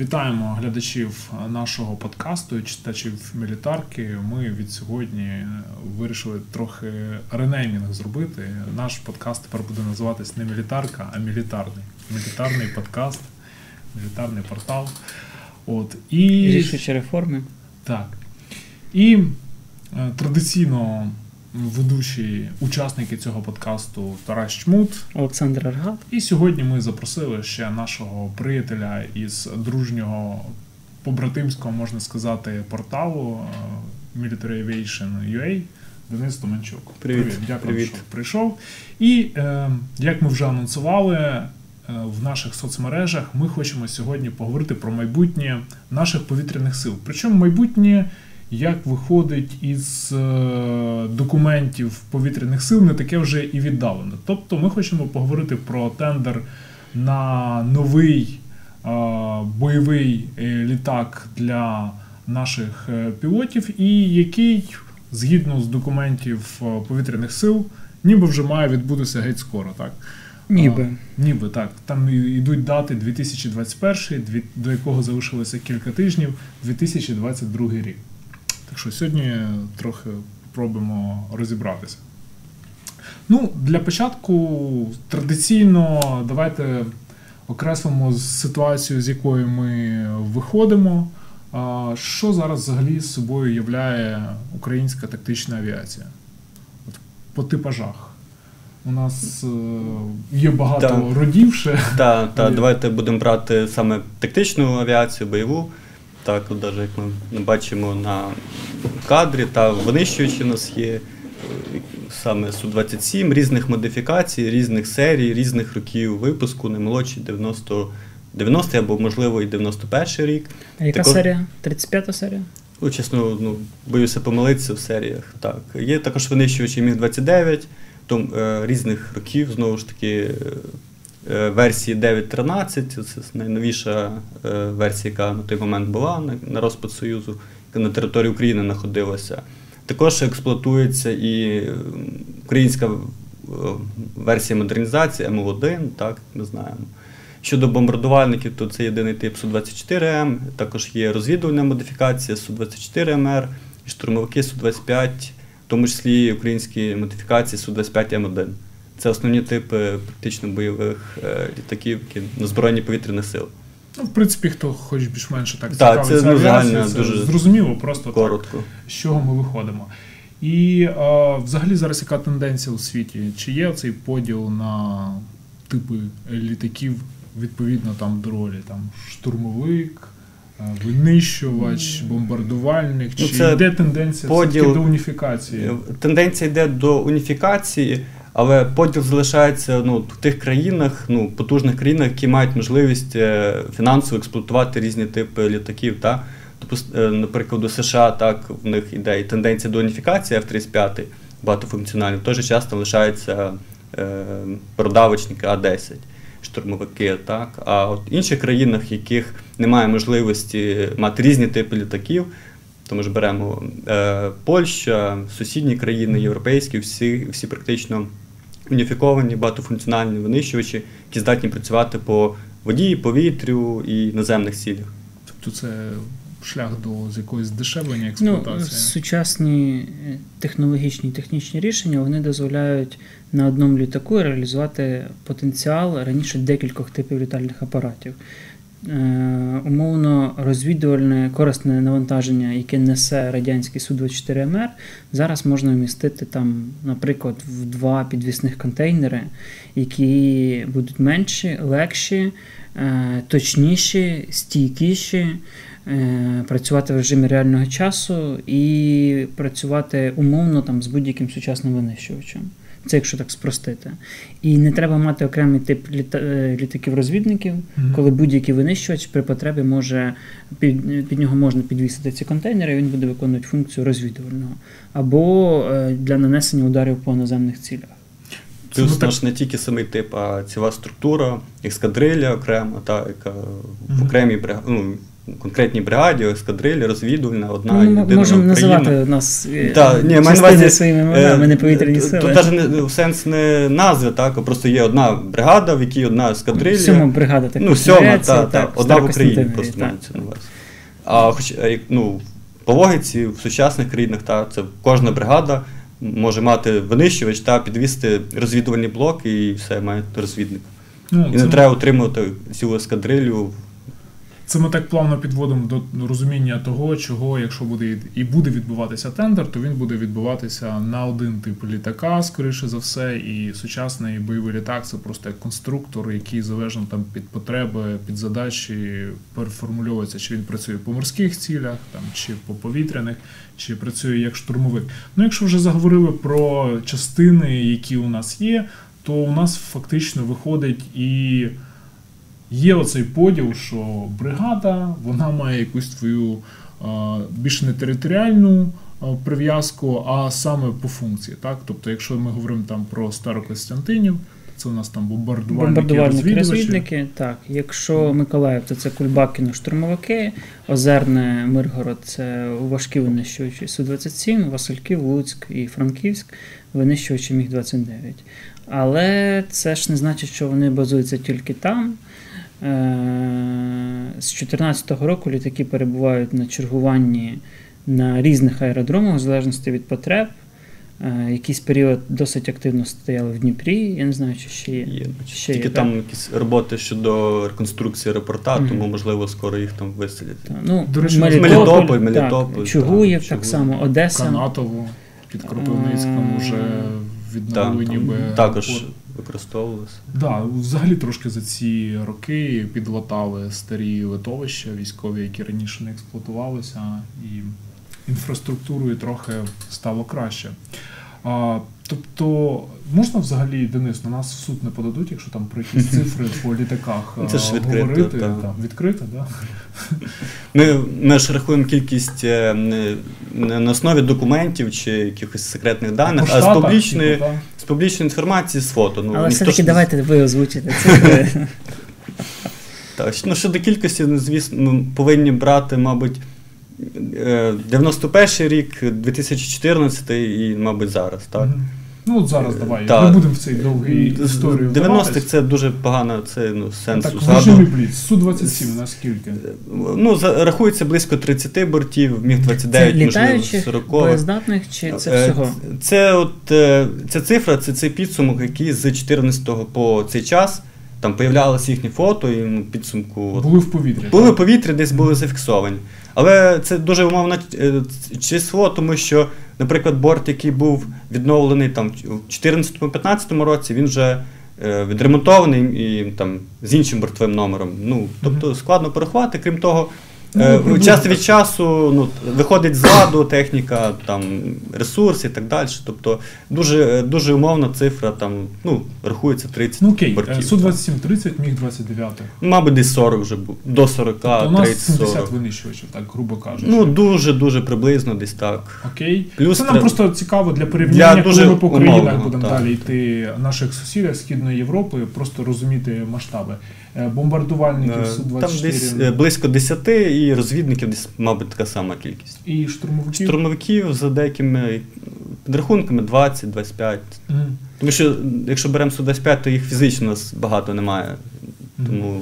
Вітаємо глядачів нашого подкасту, читачів мілітарки. Ми від сьогодні вирішили трохи ренеймінг зробити. Наш подкаст тепер буде називатись не мілітарка, а мілітарний. Мілітарний подкаст, мілітарний портал. От. І... Рішучі реформи. Так. І е, традиційно ведучі учасники цього подкасту Тарас Чмут, Олександр Аргат. І сьогодні ми запросили ще нашого приятеля із дружнього побратимського, можна сказати, порталу е, Military Aviation UA Денис Томенчук. Привіт. Привіт. Дякую, Привіт. що прийшов. І е, як ми вже анонсували е, в наших соцмережах, ми хочемо сьогодні поговорити про майбутнє наших повітряних сил. Причому майбутнє як виходить із е, документів повітряних сил, не таке вже і віддалене. Тобто ми хочемо поговорити про тендер на новий е, бойовий е, літак для наших пілотів, і який, згідно з документів повітряних сил, ніби вже має відбутися геть скоро. так? Ніби. А, ніби так. Там йдуть дати 2021, до якого залишилося кілька тижнів, 2022 рік. Так що сьогодні трохи спробуємо розібратися. Ну, Для початку традиційно давайте окреслимо ситуацію, з якої ми виходимо. Що зараз взагалі з собою являє українська тактична авіація? От По типажах. У нас е, є багато да. родів ще. Так, та, давайте будемо брати саме тактичну авіацію, бойову. Так, навіть як ми бачимо на кадрі, та винищуючі у нас є саме Су-27 різних модифікацій, різних серій, різних років випуску, не молодші 90 90 або, можливо, і 91 рік. А яка також, серія? 35-та серія? Ну, чесно, ну, боюся помилитися в серіях. Так. Є також винищувачі Міг-29, том, е, різних років, знову ж таки, версії 9.13, це найновіша е, версія, яка на той момент була на розпад Союзу, яка на території України знаходилася. Також експлуатується і українська е, версія модернізації МО1, так ми знаємо. Щодо бомбардувальників, то це єдиний тип Су-24М, також є розвідувальна модифікація Су-24МР і штурмовики Су-25, в тому числі українські модифікації Су-25М1. Це основні типи практично бойових е, літаків, які на збройні повітряних сил. Ну, в принципі, хто хоч більш-менше так так, це, ну, це дуже зрозуміло, просто коротко. так, з чого ми виходимо. І а, взагалі зараз яка тенденція у світі? Чи є цей поділ на типи літаків відповідно там до ролі? Там штурмовик, винищувач, бомбардувальник? Ну, Чи йде тенденція поділ... до уніфікації? Тенденція йде до уніфікації. Але поділ залишається ну, в тих країнах, ну, потужних країнах, які мають можливість е, фінансово експлуатувати різні типи літаків. Та? Тобто, е, наприклад, у США так в них іде і тенденція до уніфікації F-35 багатофункціональних, в той же час там лишаються е, продавочники А-10, штурмовики. Так? А от в інших країнах, в яких немає можливості мати різні типи літаків, то ми ж беремо е, Польща, сусідні країни, європейські, всі, всі практично уніфіковані, багатофункціональні винищувачі, які здатні працювати по воді, повітрю і наземних цілях. Тобто це шлях до з якоїсь дешевлення експлуатації? Ну, Сучасні е, технологічні і технічні рішення вони дозволяють на одному літаку реалізувати потенціал раніше декількох типів літальних апаратів. Е, умовно розвідувальне корисне навантаження, яке несе радянський Су-24МР, зараз можна вмістити там, наприклад, в два підвісних контейнери, які будуть менші, легші, е, точніші, стійкіші, е, працювати в режимі реального часу і працювати умовно там з будь-яким сучасним винищувачем. Це якщо так спростити. І не треба мати окремий тип літа... Е, літаків-розвідників, mm-hmm. коли будь-який винищувач при потребі може під під нього можна підвісити ці контейнери, і він буде виконувати функцію розвідувального або е, для нанесення ударів по наземних цілях. Плюс ну, не тільки самий тип, а ціла структура, ескадриля окрема, та, яка в окремій ну, конкретній бригаді, ескадрилі, розвідувальна, одна Ну, Ми єдина можемо Україна. називати нас е, Та, ні, маю на увазі, своїми іменами, Е, не повітряні сили. Тут навіть не сенс не назви, так, а просто є одна бригада, в якій одна ескадрилля. Сьома бригада так Ну, сьома, так, так, одна в Україні просто так. мається на увазі. А хоч е, ну, по логіці в сучасних країнах, та, це кожна бригада може мати винищувач та підвісти розвідувальний блок і все, має розвідник. Ну, І це, не треба утримувати цю ескадрилю. Це ми так плавно підводимо до розуміння того, чого, якщо буде і буде відбуватися тендер, то він буде відбуватися на один тип літака, скоріше за все, і сучасний бойовий літак це просто як конструктор, який залежно там під потреби, під задачі переформульовується, чи він працює по морських цілях, там чи по повітряних, чи працює як штурмовик. Ну, якщо вже заговорили про частини, які у нас є, то у нас фактично виходить і є оцей поділ, що бригада вона має якусь свою а, більш не територіальну прив'язку, а саме по функції. Так? Тобто, якщо ми говоримо там про Старокостянтинів, це у нас там бомбардувальники, Бомбардувальники, розвідники, так. Якщо Миколаїв, то це Кульбакіно штурмовики, Озерне, Миргород це важкі винищувачі Су-27, Васильків, Луцьк і Франківськ винищувачі Міг-29. Але це ж не значить, що вони базуються тільки там. Е, З 2014 року літаки перебувають на чергуванні на різних аеродромах, в залежності від потреб. Е, Якийсь період досить активно стояли в Дніпрі. Я не знаю, чи ще є. Є. Ще Тільки є, там так? якісь роботи щодо реконструкції аеропорта, Мгм. тому можливо скоро їх там виселять. Та, Ну, Мелітополь, Мелітополь, так, Чугуєв так, так, само, Одеса. Канатово під Кропивницьком Е, вже Так, відновили там ніби. також аеропорт. Так, Да, взагалі трошки за ці роки підлатали старі литовища військові, які раніше не експлуатувалися, і інфраструктурою трохи стало краще. А, тобто, можна взагалі, Денис, на нас в суд не подадуть, якщо там про якісь цифри по літаках Це ж відкрито, говорити. та. Та, відкрито, да? Ми, ми ж рахуємо кількість е, не, не на основі документів чи якихось секретних даних, По а з публічної, типу, з публічної інформації, з фото. Ну, Але все-таки ж давайте ви озвучите цифри. Так, ну, щодо кількості, ну, звісно, ми повинні брати, мабуть, 91 рік, 2014 і, мабуть, зараз. Так? Ну от зараз Е, давай. та. Не будемо в цей довгий історію. 90-х це дуже погано, це ну, сенсу Так, згадувати. режимі Су-27 наскільки? Ну, за- рахується близько 30 бортів, міг Це 29, можливо, літаючих, 40. боєздатних чи це Е, всього? Це от е, ця цифра, це цей підсумок, який з 14-го по цей час там появлялися їхні фото, і ну, підсумку Були в повітрі. були так? в повітрі, десь були зафіксовані. Але це дуже умовне число, тому що, наприклад, борт, який був відновлений там в 2014-2015 році, він вже е, відремонтований і там з іншим бортовим номером. Ну, тобто складно порахувати. Крім того, е, час від часу ну, виходить з ладу техніка, там, ресурси і так далі. Тобто дуже, дуже умовна цифра, там, ну, рахується 30 Ну окей, бортів. е, Су-27 30, міг 29. Ну, Мабуть, десь 40 вже був. До 40, Тобто у нас 70 40. винищувачів, так, грубо кажучи. Ну, дуже-дуже приблизно десь так. Окей. Плюс Це нам просто цікаво для порівняння, Для коли дуже ми по країнах будемо так. далі йти наших сусідів Східної Європи, просто розуміти масштаби. Е, Бомбардувальників Е, Су-24 Там десь е, близько 10 і розвідників десь, мабуть, така сама кількість. і штурмовиків. Штурмовиків за деякими підрахунками 20-25. Мгм. Тому що якщо беремо Су-25, то їх фізично у нас багато немає. Тому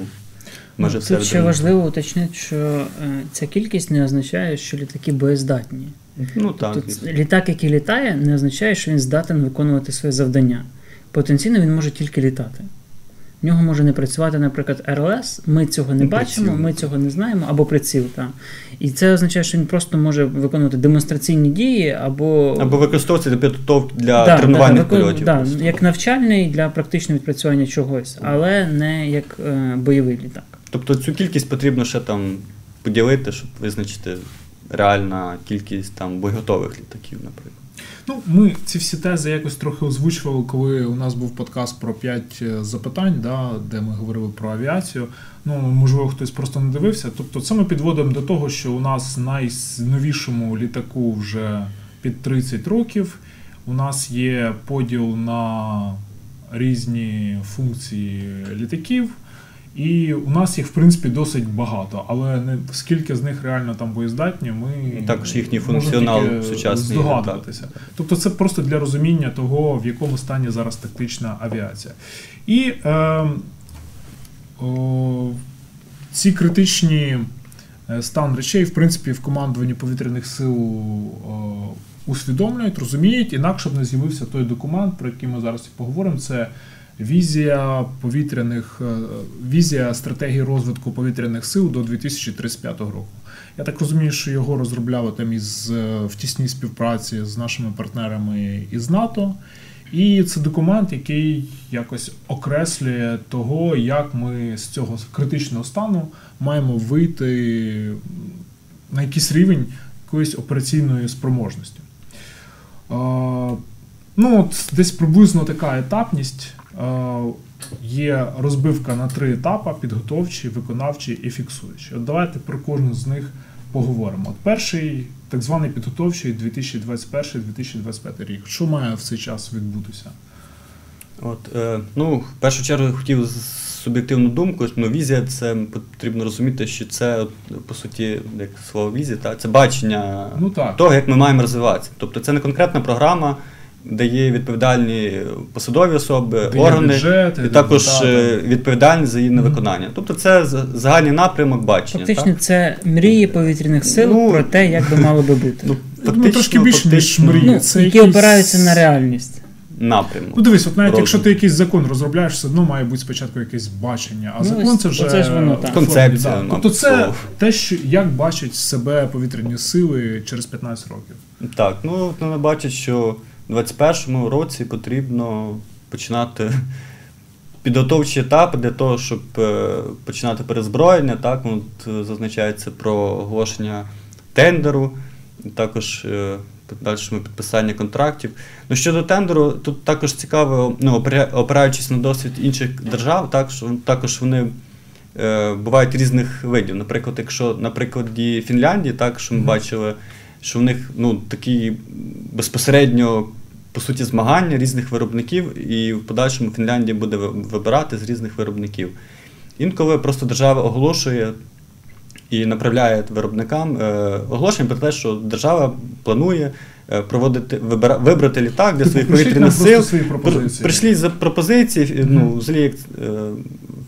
може все Тут ще важливо уточнити, що ця кількість не означає, що літаки боєздатні. Ну так. Тобто літак, який літає, не означає, що він здатен виконувати своє завдання. Потенційно він може тільки літати. В нього може не працювати, наприклад, РЛС. Ми цього не Ну, бачимо, приціл. ми цього не знаємо, або приціл. Та. І це означає, що він просто може виконувати демонстраційні дії, або, Або використовується для підготовки для Да, тренувальних да, польотів. Да, як навчальний для практичного відпрацювання чогось, але не як е, бойовий літак. Тобто цю кількість потрібно ще там поділити, щоб визначити реальна кількість там боєготових літаків, наприклад. Ну, ми ці всі тези якось трохи озвучували, коли у нас був подкаст про 5 запитань, да, де ми говорили про авіацію. Ну, можливо, хтось просто не дивився. Тобто, це ми підводимо до того, що у нас найновішому літаку вже під 30 років. У нас є поділ на різні функції літаків. І у нас їх, в принципі, досить багато, але не скільки з них реально там боєздатні, ми Також їхній функціонал сучасний, здогадуватися. Тобто це просто для розуміння того, в якому стані зараз тактична авіація. І е, о, ці критичні е, стан речей, в принципі, в командуванні повітряних сил о, усвідомлюють, розуміють, інакше б не з'явився той документ, про який ми зараз і поговоримо. Це візія повітряних е, візія стратегії розвитку повітряних сил до 2035 року. Я так розумію, що його розробляли там із е, в тісній співпраці з нашими партнерами із НАТО. І це документ, який якось окреслює того, як ми з цього критичного стану маємо вийти на якийсь рівень якоїсь операційної спроможності. Е, Ну, от десь приблизно така етапність. Е, Є розбивка на три етапи: підготовчий, виконавчий і фіксуючий. От давайте про кожен з них поговоримо. От перший, так званий підготовчий 2021-2025 рік. Що має в цей час відбутися? От, е, ну, в першу чергу хотів суб'єктивну думку. Ну, візія це потрібно розуміти, що це по суті, як слово візія, та, це бачення Ну так. того, як ми маємо розвиватися. Тобто це не конкретна програма, де є відповідальні посадові особи, Де органи, бюджети, і також депутати. е, відповідальність за її невиконання. Тобто це загальний напрямок бачення. Фактично, так? це мрії повітряних сил Ну, про те, як би мало би бути. Ну, Ну, трошки більше, ніж мрії. Ну, це які якийсь- опираються на реальність. напрямок. Ну дивись, от навіть Розум. якщо ти якийсь закон розробляєш, все одно має бути спочатку якесь бачення. А Ну, закон це вже оце ж воно так. Концепція, да. Тобто це те, що як бачать себе повітряні сили через 15 років. Так, ну вони бачать, що в 21-му році потрібно починати підготовчі етапи для того, щоб е, починати перезброєння. Так, ну, от, е, зазначається про оголошення тендеру, також е, подальшому підписання контрактів. Ну, щодо тендеру, тут також цікаво, ну, опираючись на досвід інших держав, так, що також вони. Бувають різних видів. Наприклад, якщо на прикладі Фінляндії, так що ми бачили, що в них ну, такі безпосередньо по суті змагання різних виробників, і в подальшому Фінляндія буде вибирати з різних виробників. Інколи просто держава оголошує і направляє виробникам е, оголошення про те, що держава планує е, проводити вибира, вибрати літак для своїх повітряних сил. свої пропозиції. Прийшли за пропозиції, ну, взагалі, як, е,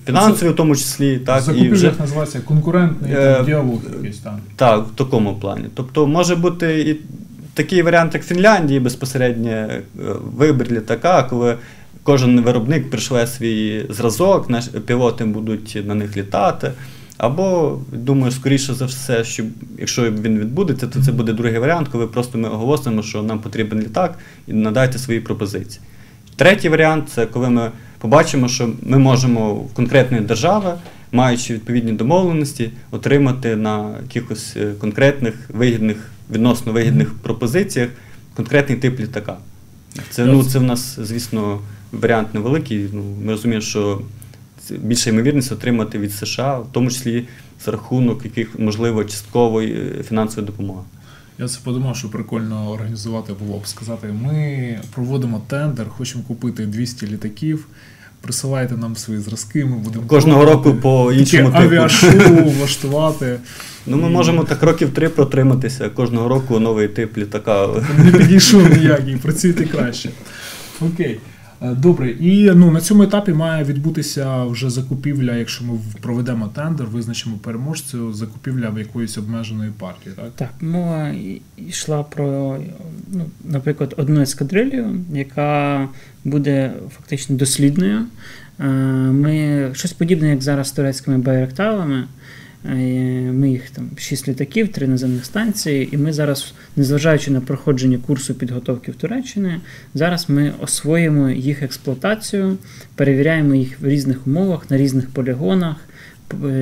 фінансові в тому числі, так, і вже називається конкурентний Е, діалог якийсь там. так, в такому плані. Тобто може бути і такий варіант, як Фінляндії, безпосередньо е, вибір літака, коли кожен виробник пришле свій зразок, пілоти будуть на них літати. Або, думаю, скоріше за все, що якщо він відбудеться, то це буде другий варіант, коли просто ми оголосимо, що нам потрібен літак, і надайте свої пропозиції. Третій варіант це коли ми побачимо, що ми можемо в конкретної держави, маючи відповідні домовленості, отримати на якихось е, конкретних вигідних, відносно вигідних пропозиціях конкретний тип літака. Це, ну, це в нас, звісно, варіант невеликий. Ну, ми розуміємо, що більша ймовірність отримати від США, в тому числі за рахунок яких, можливо, часткової е, фінансової допомоги. Я це подумав, що прикольно організувати було б сказати: ми проводимо тендер, хочемо купити 200 літаків. Присилайте нам свої зразки, ми будемо Кожного року по іншому типу. авіашоу влаштувати. Ну, ми можемо так років три протриматися. Кожного року новий тип літака. Не підійшов ніякий, працюйте краще. Окей. Е, Добре, і ну на цьому етапі має відбутися вже закупівля, якщо ми проведемо тендер, визначимо переможцю, закупівля в якоїсь обмеженої партії, так? Так, мова йшла про, ну, наприклад, одну ескадрилью, яка буде фактично дослідною. Е, Ми щось подібне, як зараз з турецькими байракталами. Е, Ми їх там шість літаків, три наземних станції, і ми зараз, незважаючи на проходження курсу підготовки в Туреччини, зараз ми освоїмо їх експлуатацію, перевіряємо їх в різних умовах, на різних полігонах,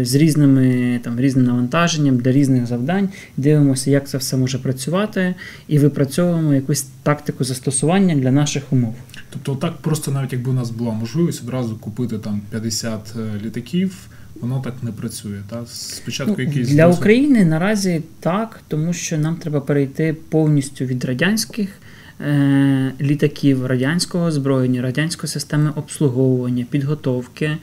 з різними там різним навантаженням для різних завдань, дивимося, як це все може працювати, і випрацьовуємо якусь тактику застосування для наших умов. Тобто, так просто навіть якби у нас була можливість одразу купити там 50 е, літаків, воно так не працює. Так? Спочатку Ну, якийсь для досвід. України наразі так, тому що нам треба перейти повністю від радянських. е, Літаків радянського озброєння, радянської системи обслуговування, підготовки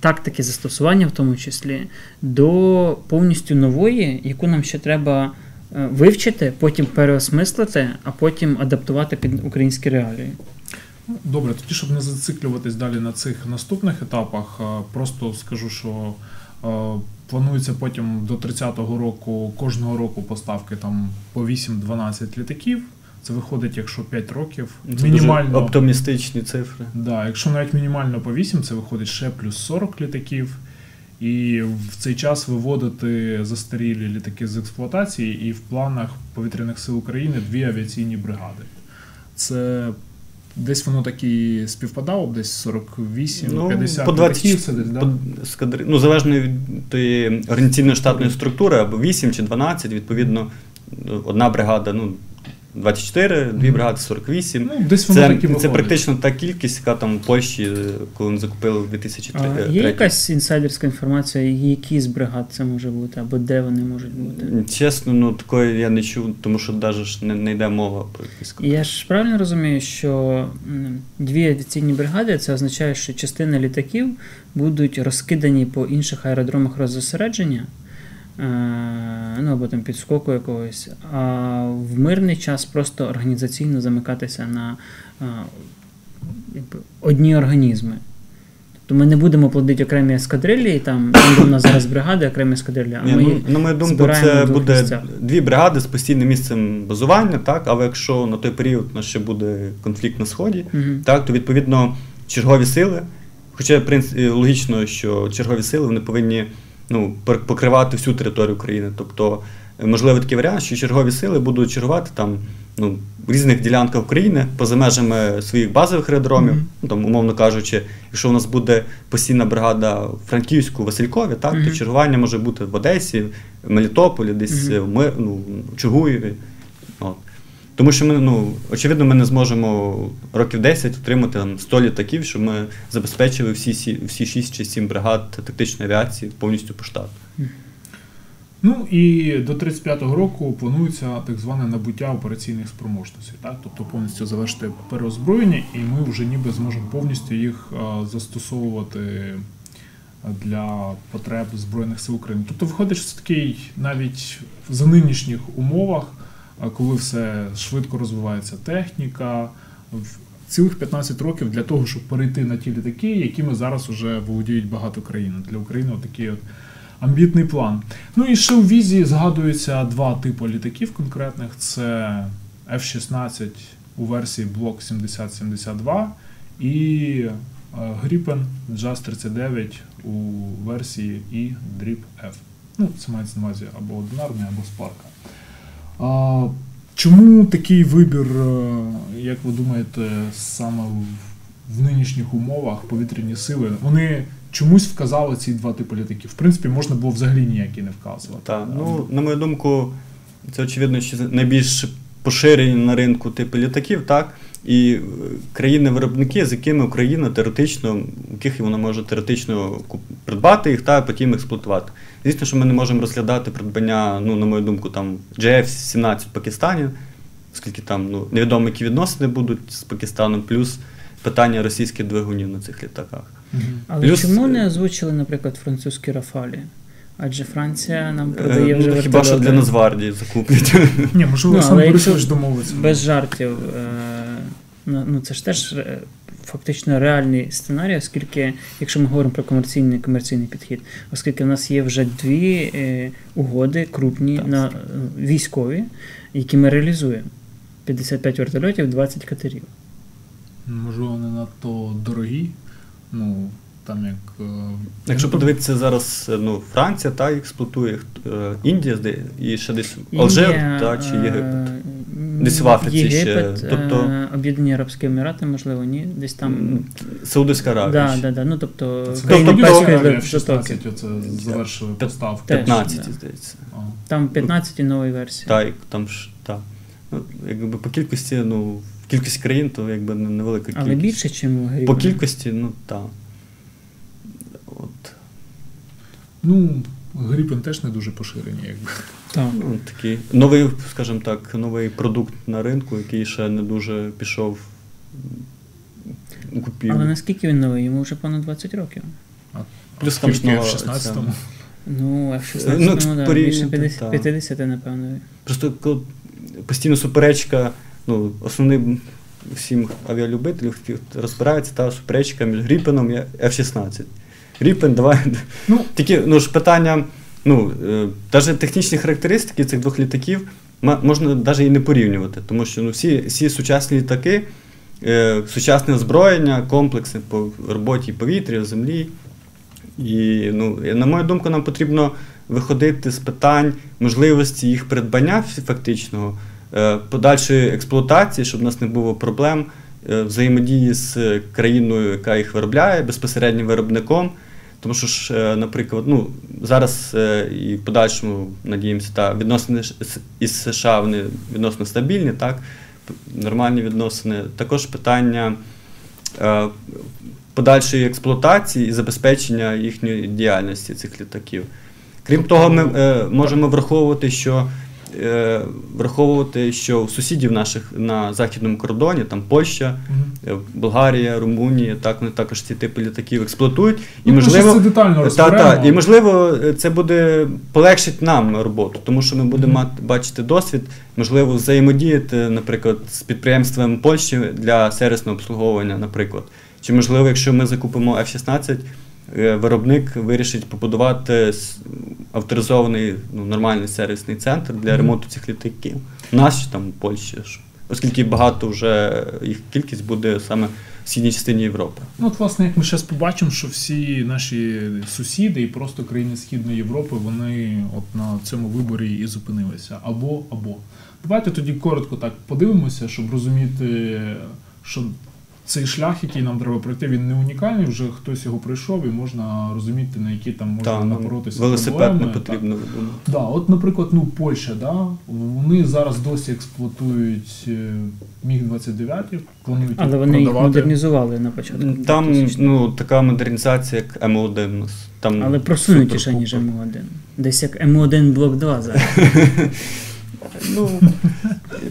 тактики застосування, в тому числі, до повністю нової, яку нам ще треба вивчити, потім переосмислити, а потім адаптувати під українські реалії. Добре, тоді, щоб не зациклюватись далі на цих наступних етапах, просто скажу, що планується потім до 30-го року кожного року поставки там по 8-12 літаків. Це виходить, якщо 5 років. Це мінімально дуже оптимістичні цифри. Да, Якщо навіть мінімально по 8, це виходить ще плюс 40 літаків. І в цей час виводити застарілі літаки з експлуатації, і в планах повітряних сил України дві авіаційні бригади. Це Десь воно так і співпадало, десь 48, ну, 50 по 20, десь, да? по, скадри, ну, залежно від тої організаційно штатної структури, або 8 чи 12, відповідно, одна бригада, ну, 24, дві бригади 48. Ну, десь воно це, це практично та кількість, яка там в Польщі, коли ми закупили в 2003 А Є якась інсайдерська інформація, які з бригад це може бути, або де вони можуть бути? Чесно, ну такої я не чув, тому що навіть не, не йде мова про якісь Я ж правильно розумію, що дві авіаційні бригади це означає, що частина літаків будуть розкидані по інших аеродромах роззосередження. Е, ну або там підскоку якогось, а в мирний час просто організаційно замикатися на е, якби, одні організми. Тобто ми не будемо плодити окремі ескадрилі, там у нас зараз бригади, окремі ескадрилі, а Ні, ми ну, На мою думку, це буде місцях. дві бригади з постійним місцем базування, так, але якщо на той період у нас ще буде конфлікт на Сході, угу. так, то відповідно чергові сили, хоча в принципі, логічно, що чергові сили вони повинні ну, покривати всю територію України. Тобто, можливо, такий варіант, що чергові сили будуть чергувати там ну, в різних ділянках України поза межами своїх базових аеродромів. Mm-hmm. Ну, там, умовно кажучи, якщо у нас буде постійна бригада в Франківську, Василькові, так, mm-hmm. то чергування може бути в Одесі, в Мелітополі, десь mm-hmm. в Ми, ну, Чугуєві. От. Тому що ми, ну, очевидно, ми не зможемо років 10 отримати там, 100 літаків, щоб ми забезпечили всі всі 6 чи 7 бригад тактичної авіації повністю по штату. Ну і до 35-го року планується так зване набуття операційних спроможностей, так? тобто повністю завершити переозброєння, і ми вже ніби зможемо повністю їх застосовувати для потреб Збройних сил України. Тобто, виходить, що це такий навіть за нинішніх умовах коли все швидко розвивається техніка. Цілих 15 років для того, щоб перейти на ті літаки, якими зараз вже володіють багато країн. Для України такий от амбітний план. Ну і ще у візії згадуються два типи літаків конкретних: це F-16 у версії Block 7072 і Gripen JAS 39 у версії і Drip F. Ну, це мається на увазі або одинарний, або Spark. А, Чому такий вибір, е, як ви думаєте, саме в нинішніх умовах повітряні сили? Вони чомусь вказали ці два типи літаків. В принципі, можна було взагалі ніякі не вказувати. Так, ну, на мою думку, це очевидно, що найбільш поширені на ринку типи літаків, так? І е, країни-виробники, з якими Україна теоретично, яких вона може теоретично придбати їх та потім експлуатувати. Звісно, що ми не можемо розглядати придбання, ну, на мою думку, там JF-17 в Пакистані, оскільки там ну, невідомо, які відносини будуть з Пакистаном, плюс питання російських двигунів на цих літаках. Угу. Але плюс, чому не озвучили, наприклад, французькі Рафалі? Адже Франція нам е, продає вже ну, Хіба що для Нацгвардії закуплять. Ні, можливо, ну, сам Борисович домовиться. Без жартів. Е, ну, ну це ж теж е, фактично реальний сценарій, оскільки, якщо ми говоримо про комерційний комерційний підхід, оскільки в нас є вже дві е, угоди крупні так. на військові, які ми реалізуємо: 55 вертольотів, 20 катерів. Можливо, не надто дорогі. Ну, там як. Е, Якщо подивитися зараз, ну, Франція та експлуатує е, Індія і ще десь Алжир та чи Єгипет. Десь в Африці Єгипет, ще. Тобто... Об'єднані Арабські Емірати, можливо, ні. Десь там. Саудовська Аравія. Да, да, да. Ну, тобто, тобто Перської 16 оце завершили поставку. 15, да. здається. Там 15 і нової версії. Так, там ж, так. Ну, якби по кількості, ну, кількість країн, то якби невелика кількість. Але більше, ніж в Грі. По кількості, ну так. От. Ну, Гріпен теж не дуже поширені, якби. Так. Ну, такий новий, скажімо так, новий продукт на ринку, який ще не дуже пішов купівлі. Але наскільки він новий? Йому вже понад 20 років. Плюс там в 16-му. Ну, а в Ну, 16-му, да, більше 50, так. 50, напевно. Просто коли постійно суперечка, ну, основним всім авіалюбителям розбирається та суперечка між Гріпеном і F-16. Гріпен, давай. Ну, Такі, ну ж питання, ну, е, навіть технічні характеристики цих двох літаків можна навіть і не порівнювати, тому що ну, всі, всі сучасні літаки, е, сучасне озброєння, комплекси по роботі повітря, землі. І, ну, на мою думку, нам потрібно виходити з питань можливості їх придбання фактичного, е, подальшої експлуатації, щоб у нас не було проблем е, взаємодії з е, країною, яка їх виробляє, безпосереднім виробником. Тому що ж, е, наприклад, ну, зараз е, і в подальшому, надіємося, та, відносини із США вони відносно стабільні, так, нормальні відносини. Також питання е, подальшої експлуатації і забезпечення їхньої діяльності цих літаків. Крім того, ми можемо враховувати, що враховувати, що у сусідів наших на західному кордоні, там Польща, е, Болгарія, Румунія, так вони також ці типи літаків експлуатують. І Ну, можливо, це детально та, та, і можливо, е, це буде полегшить нам роботу, тому що ми будемо мати бачити досвід, можливо, взаємодіяти, наприклад, з підприємством Польщі для сервісного обслуговування, наприклад. Чи можливо, якщо ми закупимо F-16, е, виробник вирішить побудувати авторизований ну, нормальний сервісний центр для ремонту цих літаків. У нас чи там в Польщі, оскільки багато вже їх кількість буде саме в східній частині Європи. Ну, от, власне, як ми зараз побачимо, що всі наші сусіди і просто країни Східної Європи, вони от на цьому виборі і зупинилися. Або, або. Давайте тоді коротко так подивимося, щоб розуміти, що цей шлях, який нам треба пройти, він не унікальний, вже хтось його пройшов, і можна розуміти, на які там можна Та, напоротися велосипед проблеми. не потрібно. думаю. Да, от, наприклад, ну, Польща, да, вони зараз досі експлуатують е, Міг-29, планують Але їх вони їх модернізували на початку. Там ну, така модернізація, як М1 у нас. Там Але просунутіше, ніж М1. Десь як М1 блок 2 зараз. Ну,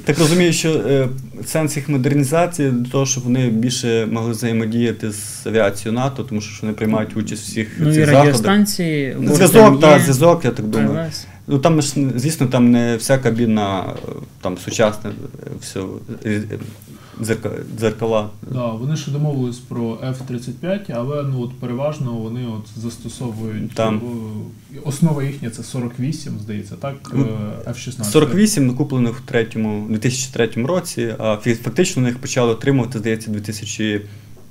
так розумію, що е, сенс їх модернізації до того, щоб вони більше могли взаємодіяти з авіацією НАТО, тому що вони приймають участь у всіх Ну цих і радіостанції. заходах. Зв'язок, так, зв'язок, я так думаю. АВС. Ну там ж, звісно, там не вся кабіна, там сучасне, е, все, дзеркала. Да, вони ще домовились про F-35, але ну от переважно вони от застосовують Там. основа їхня це 48, здається, так? Ну, Е, F-16. 48 накуплених в третьому, 2003 році, а фактично вони їх почали отримувати, здається,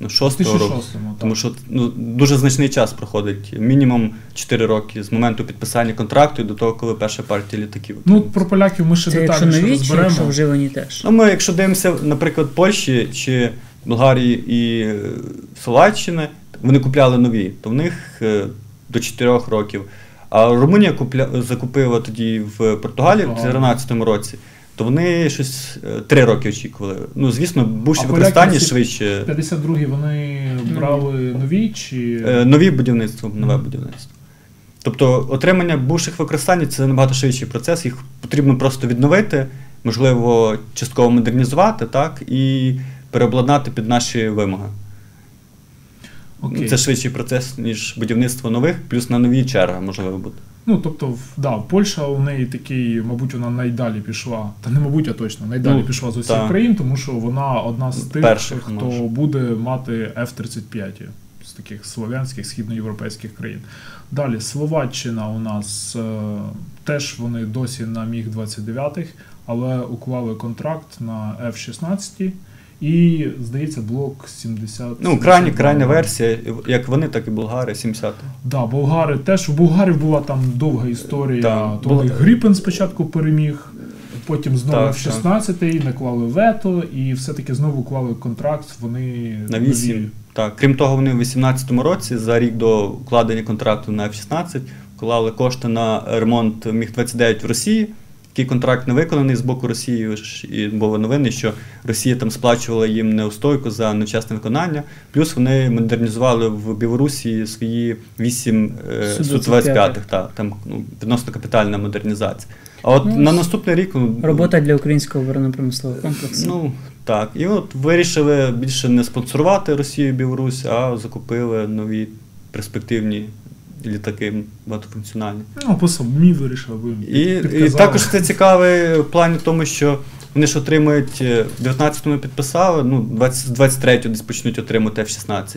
2006 року. Тому що ну, дуже значний час проходить, мінімум 4 роки з моменту підписання контракту і до того, коли перша партія літаків. Ну, про поляків ми ще Це якщо детальніше нові, розберемо. якщо вживані теж. Ну, ми, якщо дивимося, наприклад, Польщі чи Болгарії і е, Словаччини, вони купляли нові, то в них е, до 4 років. А Румунія купля... закупила тоді в Португалії в Ага. 2014 році, то вони щось 3 роки очікували. Ну, звісно, бувші А використання швидше. 52-гі вони брали нові чи. Е, Нові будівництво, нове будівництво. Тобто отримання бувших використань це набагато швидший процес, їх потрібно просто відновити, можливо, частково модернізувати, так, і переобладнати під наші вимоги. Окей. Це швидший процес, ніж будівництво нових, плюс на нові черга можливо буде. Ну, тобто, да, Польща у неї такий, мабуть, вона найдалі пішла. Та не мабуть, а точно, найдалі Ну, пішла з усіх та. країн, тому що вона одна з тих, Перших, хто може. буде мати F-35 з таких слов'янських, східноєвропейських країн. Далі, Словаччина у нас е, теж вони досі на Міг-29, але уклали контракт на F-16. І, здається, блок 70. Ну, крайня, крайня версія, як вони, так і болгари, 70. Да, болгари теж. У болгарів була там довга історія. Так, То була- вони Гріпен спочатку переміг, потім знову Так, в 16-й наклали вето, і все-таки знову уклали контракт. Вони На нові. 8. Так, крім того, вони в 2018 році, за рік до укладення контракту на F-16, вклали кошти на ремонт Міг-29 в Росії. Такий контракт не виконаний з боку Росії, і були новини, що Росія там сплачувала їм неустойку за невчасне виконання. Плюс вони модернізували в Білорусі свої 8 Су- Су-25, так, там ну, відносно капітальна модернізація. А от Ну, на наступний рік ну, Робота для українського оборонно-промислового комплексу. Ну, Так, і от вирішили більше не спонсорувати Росію і Білорусь, а закупили нові перспективні літаки багатофункціональні. Ну, по самі вирішили, ви І, і також це цікавий в плані тому, що вони ж отримують е, в 19-му підписали, ну, 20, 23-го десь почнуть отримати F-16.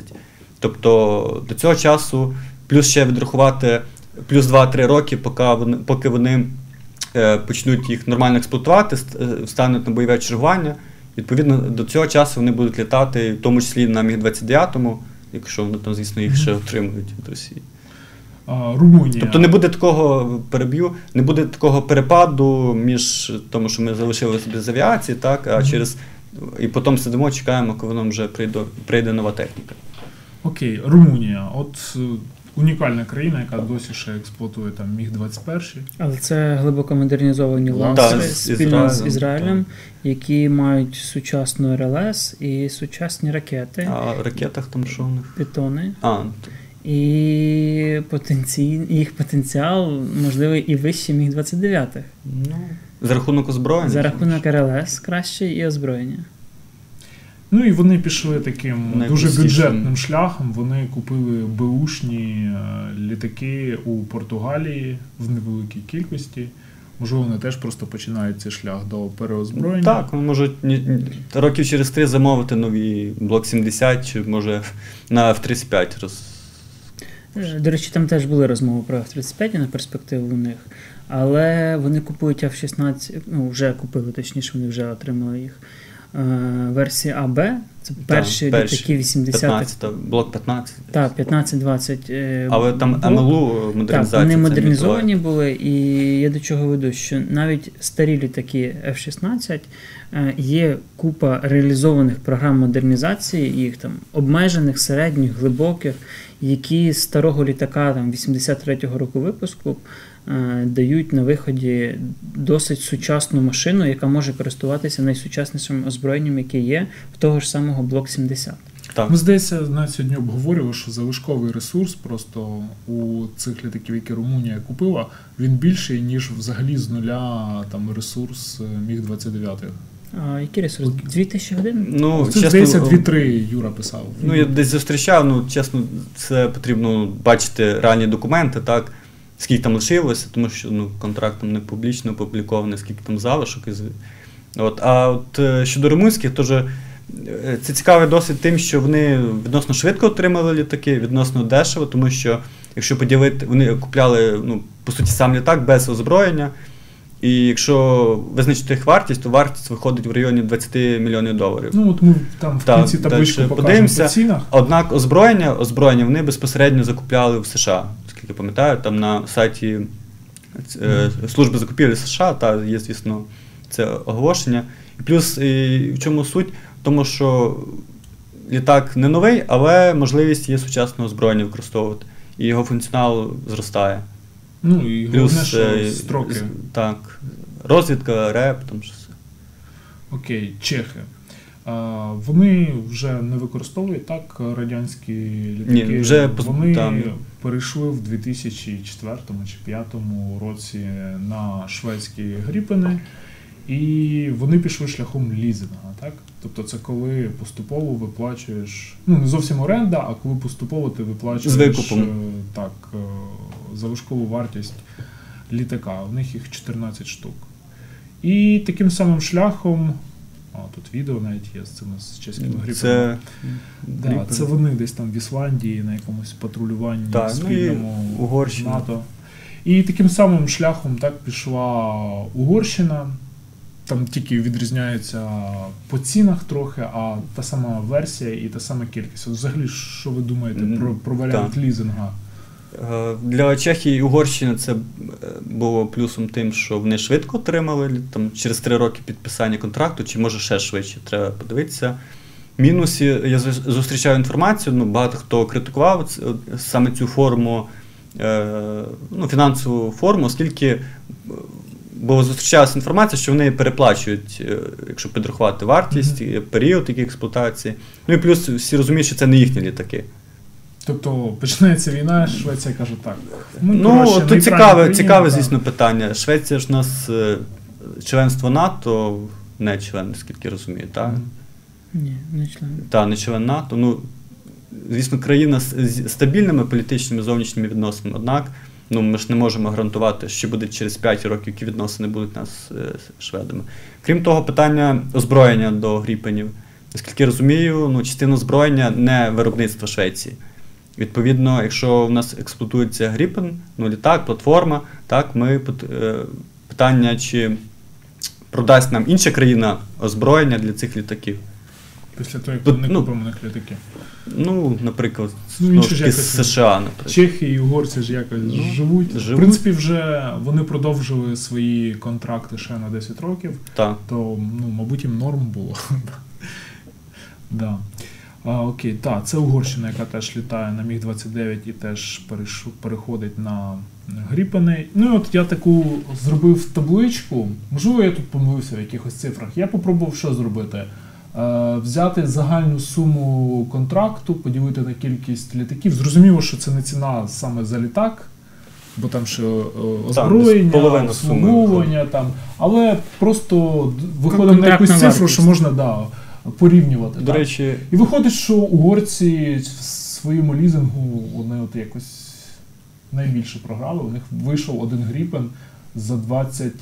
Тобто до цього часу, плюс ще відрахувати плюс 2-3 роки, поки вони, поки вони е, почнуть їх нормально експлуатувати, е, стануть на бойове чергування. Відповідно, до цього часу вони будуть літати, в тому числі на Міг-29, якщо вони там, звісно, їх ще отримують від Росії. Румунія. Тобто не буде такого переб'ю, не буде такого перепаду між тому, що ми залишилися без авіації, так, а Мгм. через і потім сидимо, чекаємо, коли нам вже прийде, прийде нова техніка. Окей, Румунія. От е, унікальна країна, яка досі ще експлуатує там Міг-21. Але це глибоко модернізовані Так, ланцери з спільно з Ізраїлем, Ізраїлем, які мають сучасну РЛС і сучасні ракети, А ракетах там що у них? питони. А, то- І потенцій, їх потенціал можливий і вище міг 29 ну, за рахунок озброєння. за рахунок РЛС краще і озброєння. Ну і вони пішли таким дуже бюджетним шляхом. Вони купили беушні е, літаки у Португалії в невеликій кількості. Можливо, вони теж просто починають цей шлях до переозброєння. Так, вони можуть років через три замовити нові блок 70, чи може на F-35 роз. Е, До речі, там теж були розмови про F-35 на перспективу у них, але вони купують F-16, ну вже купили, точніше, вони вже отримали їх. Е, Версії АБ, це перші перші. літаки 80 х блок 15. Так, 15-20. е, Але там. МЛУ Так, вони модернізовані були, і я до чого веду, що навіть старі літаки F-16 е, є купа реалізованих програм модернізації, їх там обмежених, середніх, глибоких, які з старого літака там 83-го року випуску е, дають на виході досить сучасну машину, яка може користуватися найсучаснішим озброєнням, яке є в того ж самого Блок 70. Так. Ми, здається, навіть сьогодні обговорювали, що залишковий ресурс просто у цих літаків, які Румунія купила, він більший, ніж взагалі з нуля там ресурс е, Міг-29. А який ресурс? 2000 годин? Ну, Це, чесно, здається, 2-3 Юра писав. Ну, я десь зустрічав, ну, чесно, це потрібно бачити реальні документи, так, скільки там лишилося, тому що ну, контракт там не публічно опублікований, скільки там залишок. Із... От, а от е, щодо румунських, теж е, це цікавий досвід тим, що вони відносно швидко отримали літаки, відносно дешево, тому що якщо поділити, вони купляли, ну, по суті, сам літак без озброєння. І якщо визначити їх вартість, то вартість виходить в районі 20 мільйонів доларів. Ну, от ми там в Так, кінці табличку дальше подивимося. по цінах. Однак озброєння, озброєння вони безпосередньо закупляли в США, оскільки пам'ятаю, там на сайті е, служби закупівлі США, та є, звісно, це оголошення. І плюс і в чому суть? Тому, що літак не новий, але можливість є сучасного озброєння використовувати. І його функціонал зростає. Ну і головне, що е, строки. так, розвідка, реп, там щось. Окей, чехи. А, вони вже не використовують так радянські літаки. Ні, вже вони там. перейшли в 2004 чи 2005 році на шведські гріпени, і вони пішли шляхом лізинга, так? Тобто це коли поступово виплачуєш, ну не зовсім оренда, а коли поступово ти виплачуєш З викупом. е, так, е, залишкову вартість літака. У них їх 14 штук. І таким самим шляхом. А, тут відео навіть є з цими з чеськими гріпами. Це, Да, це вони десь там в Ісландії на якомусь патрулюванні Так, ну і спільному Угорщина. НАТО. І таким самим шляхом так пішла Угорщина. Там тільки відрізняється по цінах трохи, а та сама версія і та сама кількість. От взагалі, що ви думаєте про, про варіант лізинга? Е, Для Чехії і Угорщини це е, було плюсом тим, що вони швидко отримали там, через три роки підписання контракту, чи може ще швидше, треба подивитися. Мінусі, я зустрічаю інформацію, ну, багато хто критикував саме цю форму, е, ну, фінансову форму, оскільки е, бо зустрічалася інформація, що вони переплачують, е, якщо підрахувати вартість, е, період таких експлуатації. Ну і плюс всі розуміють, що це не їхні літаки. Тобто починається війна, Швеція каже так. Ми, ну, коротше, тут цікаве, країна, цікаве, так. звісно, питання. Швеція ж у нас е, членство НАТО, не член, наскільки розумію, так? Ні, не член. та не член НАТО. Ну, звісно, країна з стабільними політичними зовнішніми відносинами, однак ну, ми ж не можемо гарантувати, що буде через 5 років, які відносини будуть у нас е, з шведами. Крім того, питання озброєння до гріпенів. Наскільки я розумію, ну, частина озброєння не виробництво Швеції. Відповідно, якщо в нас експлуатується Гріпен, ну літак, платформа, так, ми е, питання, чи продасть нам інша країна озброєння для цих літаків. Після того, як Тут, вони ну, купимо на літаки. Ну, наприклад, Ну, з США, наприклад. Чехи і угорці ж якось Ну, живуть. В принципі, вже вони продовжили свої контракти ще на 10 років, Так. то, ну, мабуть, їм норм було. да. А, окей, так, це Угорщина, яка теж літає на Міг-29 і теж переходить на Гріпени. Ну і от я таку зробив табличку. Можливо, я тут помилився в якихось цифрах. Я попробував що зробити? Е, взяти загальну суму контракту, поділити на кількість літаків. Зрозуміло, що це не ціна саме за літак, бо там ще е, озброєння, обслуговування там. Але просто виходимо на якусь цифру, що можна да, порівнювати. До так. речі, І виходить, що угорці в своєму лізингу вони от якось найбільше програли. У них вийшов один гріпен за 20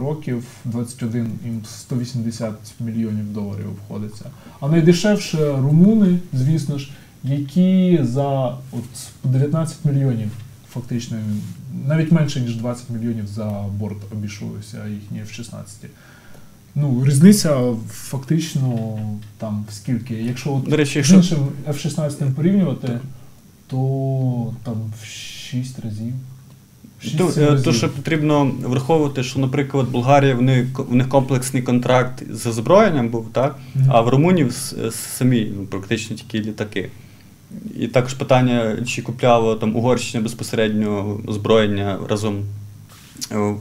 років, 21 їм 180 мільйонів доларів обходиться. А найдешевше румуни, звісно ж, які за от 19 мільйонів. Фактично, навіть менше, ніж 20 мільйонів за борт обійшлося їхні F-16. Ну, різниця фактично там скільки. Якщо от до речі, з іншим F-16 порівнювати, то там в 6 разів. То, е, то, що потрібно враховувати, що, наприклад, Болгарія вони, в них комплексний контракт з озброєнням був, так? Мгм. а в Румунії с- самі ну, практично тільки літаки. І також питання, чи купляла там Угорщина безпосередньо озброєння разом, е,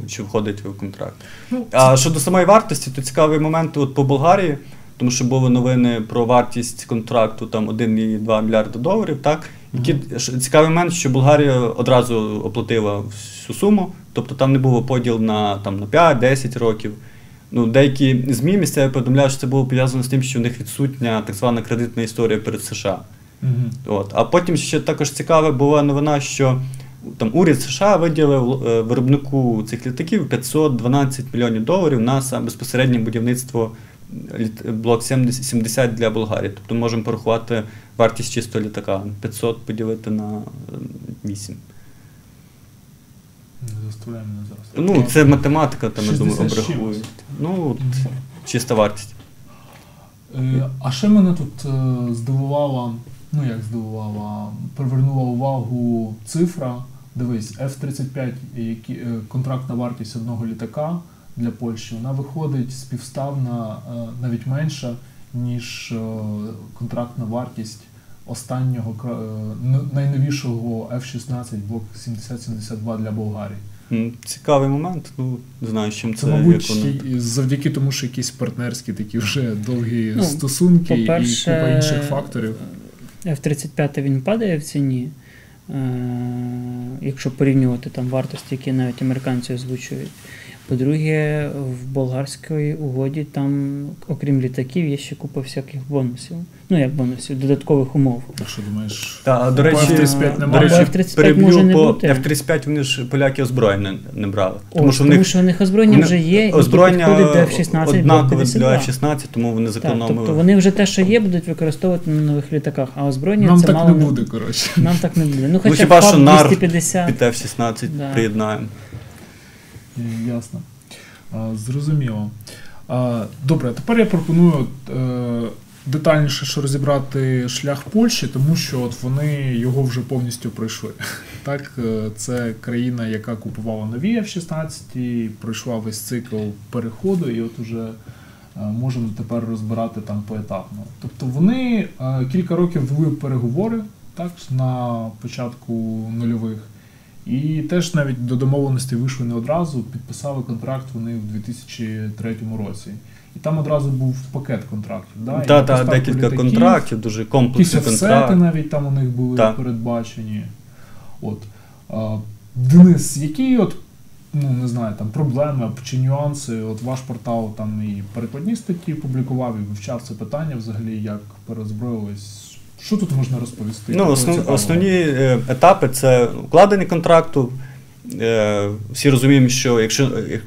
чи входить в контракт. Ну, А щодо самої вартості, то цікавий момент от по Болгарії, тому що були новини про вартість контракту там 1,2 мільярда доларів. Так? Які, цікавий момент, що Болгарія одразу оплатила всю суму, тобто там не було поділ на, там, на 5-10 років. Ну, деякі ЗМІ місцеві повідомляють, що це було пов'язано з тим, що в них відсутня так звана кредитна історія перед США. Мгм. От. А потім ще також цікава була новина, що там уряд США виділив е, виробнику цих літаків 512 мільйонів доларів на саме безпосереднє будівництво літ- блок 70, 70 для Болгарії. Тобто можемо порахувати вартість чистого літака. 500 поділити на 8. Не заставляй мене зараз. Ну, це математика, там, я думаю, 60 з обрахують. Ну, от, чиста вартість. Е, А ще мене тут е, здивувала, ну як здивувала, привернула увагу цифра. Дивись, F-35, які, е, контрактна вартість одного літака для Польщі, вона виходить співставна е, навіть менша, ніж е, контрактна вартість останнього найновішого F-16 блок 70-72 для Болгарії. Цікавий момент. Ну, не знаю, з чим це, Це, мабуть, як воно. завдяки тому, що якісь партнерські такі вже довгі Ну, стосунки і купа інших факторів. F-35 він падає в ціні. Якщо порівнювати там вартості, які навіть американці озвучують. По-друге, в болгарській угоді там, окрім літаків, є ще купа всяких бонусів. Ну, як бонусів, додаткових умов. А що думаєш? Та, до речі, F-35 до немає? речі, F-35 переб'ю може не по бути. F-35 вони ж поляки озброєння не брали. Тому, що, тому що в них озброєння вони- вже є, озброєння підходить до F-16 Block однакове для F-16, тому вони Так, зекономили. тобто вони вже те, що є, будуть використовувати на нових літаках, а озброєння Нам це так мало не буде, коротше. Нам так не буде. Ну, Ну, хоча хіба б що нар 250. Під F-16 Да. приєднаємо. Е, Ясно. Зрозуміло. Добре, тепер я пропоную е, детальніше що розібрати шлях Польщі, тому що от вони його вже повністю пройшли. Так, е, це країна, яка купувала нові F-16, пройшла весь цикл переходу, і от уже можемо тепер розбирати там поетапно. Тобто вони кілька років вели переговори так, на початку нульових. І теж навіть до домовленості вийшли не одразу, підписали контракт вони в 2003 році. І там одразу був пакет контрактів. Да? Так, поставку декілька літаків, контрактів, дуже комплексний офсети навіть там у них були Так. передбачені. От. А, Денис, який от ну не знаю, там проблеми чи нюанси. От ваш портал там і перекладні статті публікував, і вивчав це питання взагалі, як перезброїлись. Що тут можна розповісти? Ну, основ, основні е, етапи це укладення контракту. Е, всі розуміємо, що якщо е,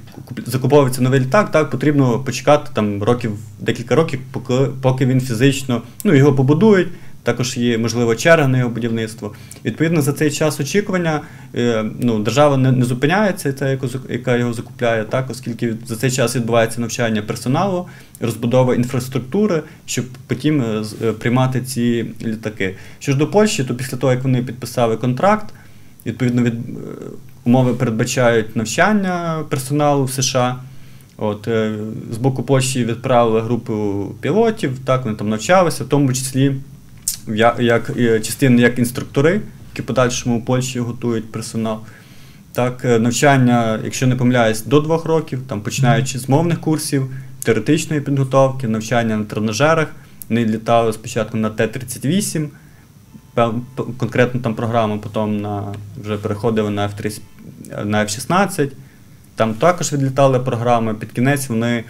закуповується новий літак, так потрібно почекати там років, декілька років, поки, поки він фізично ну, його побудують. Також є можливо черга на його будівництво. Відповідно, за цей час очікування е, ну, держава не, не зупиняється, та, яка його закупляє, так, оскільки за цей час відбувається навчання персоналу, розбудова інфраструктури, щоб потім е, е, приймати ці літаки. Що ж до Польщі, то після того, як вони підписали контракт, відповідно від умови передбачають навчання персоналу в США. От, з боку Польщі відправили групу пілотів, так, вони там навчалися, в тому числі як е, частини як інструктори, які подальшому у Польщі готують персонал. Так, е, навчання, якщо не помиляюсь, до двох років, там починаючи з мовних курсів, теоретичної підготовки, навчання на тренажерах. Вони літали спочатку на Т-38, конкретно там програму, потім на, вже переходили на F-30, на F-16. Там також відлітали програми. Під кінець вони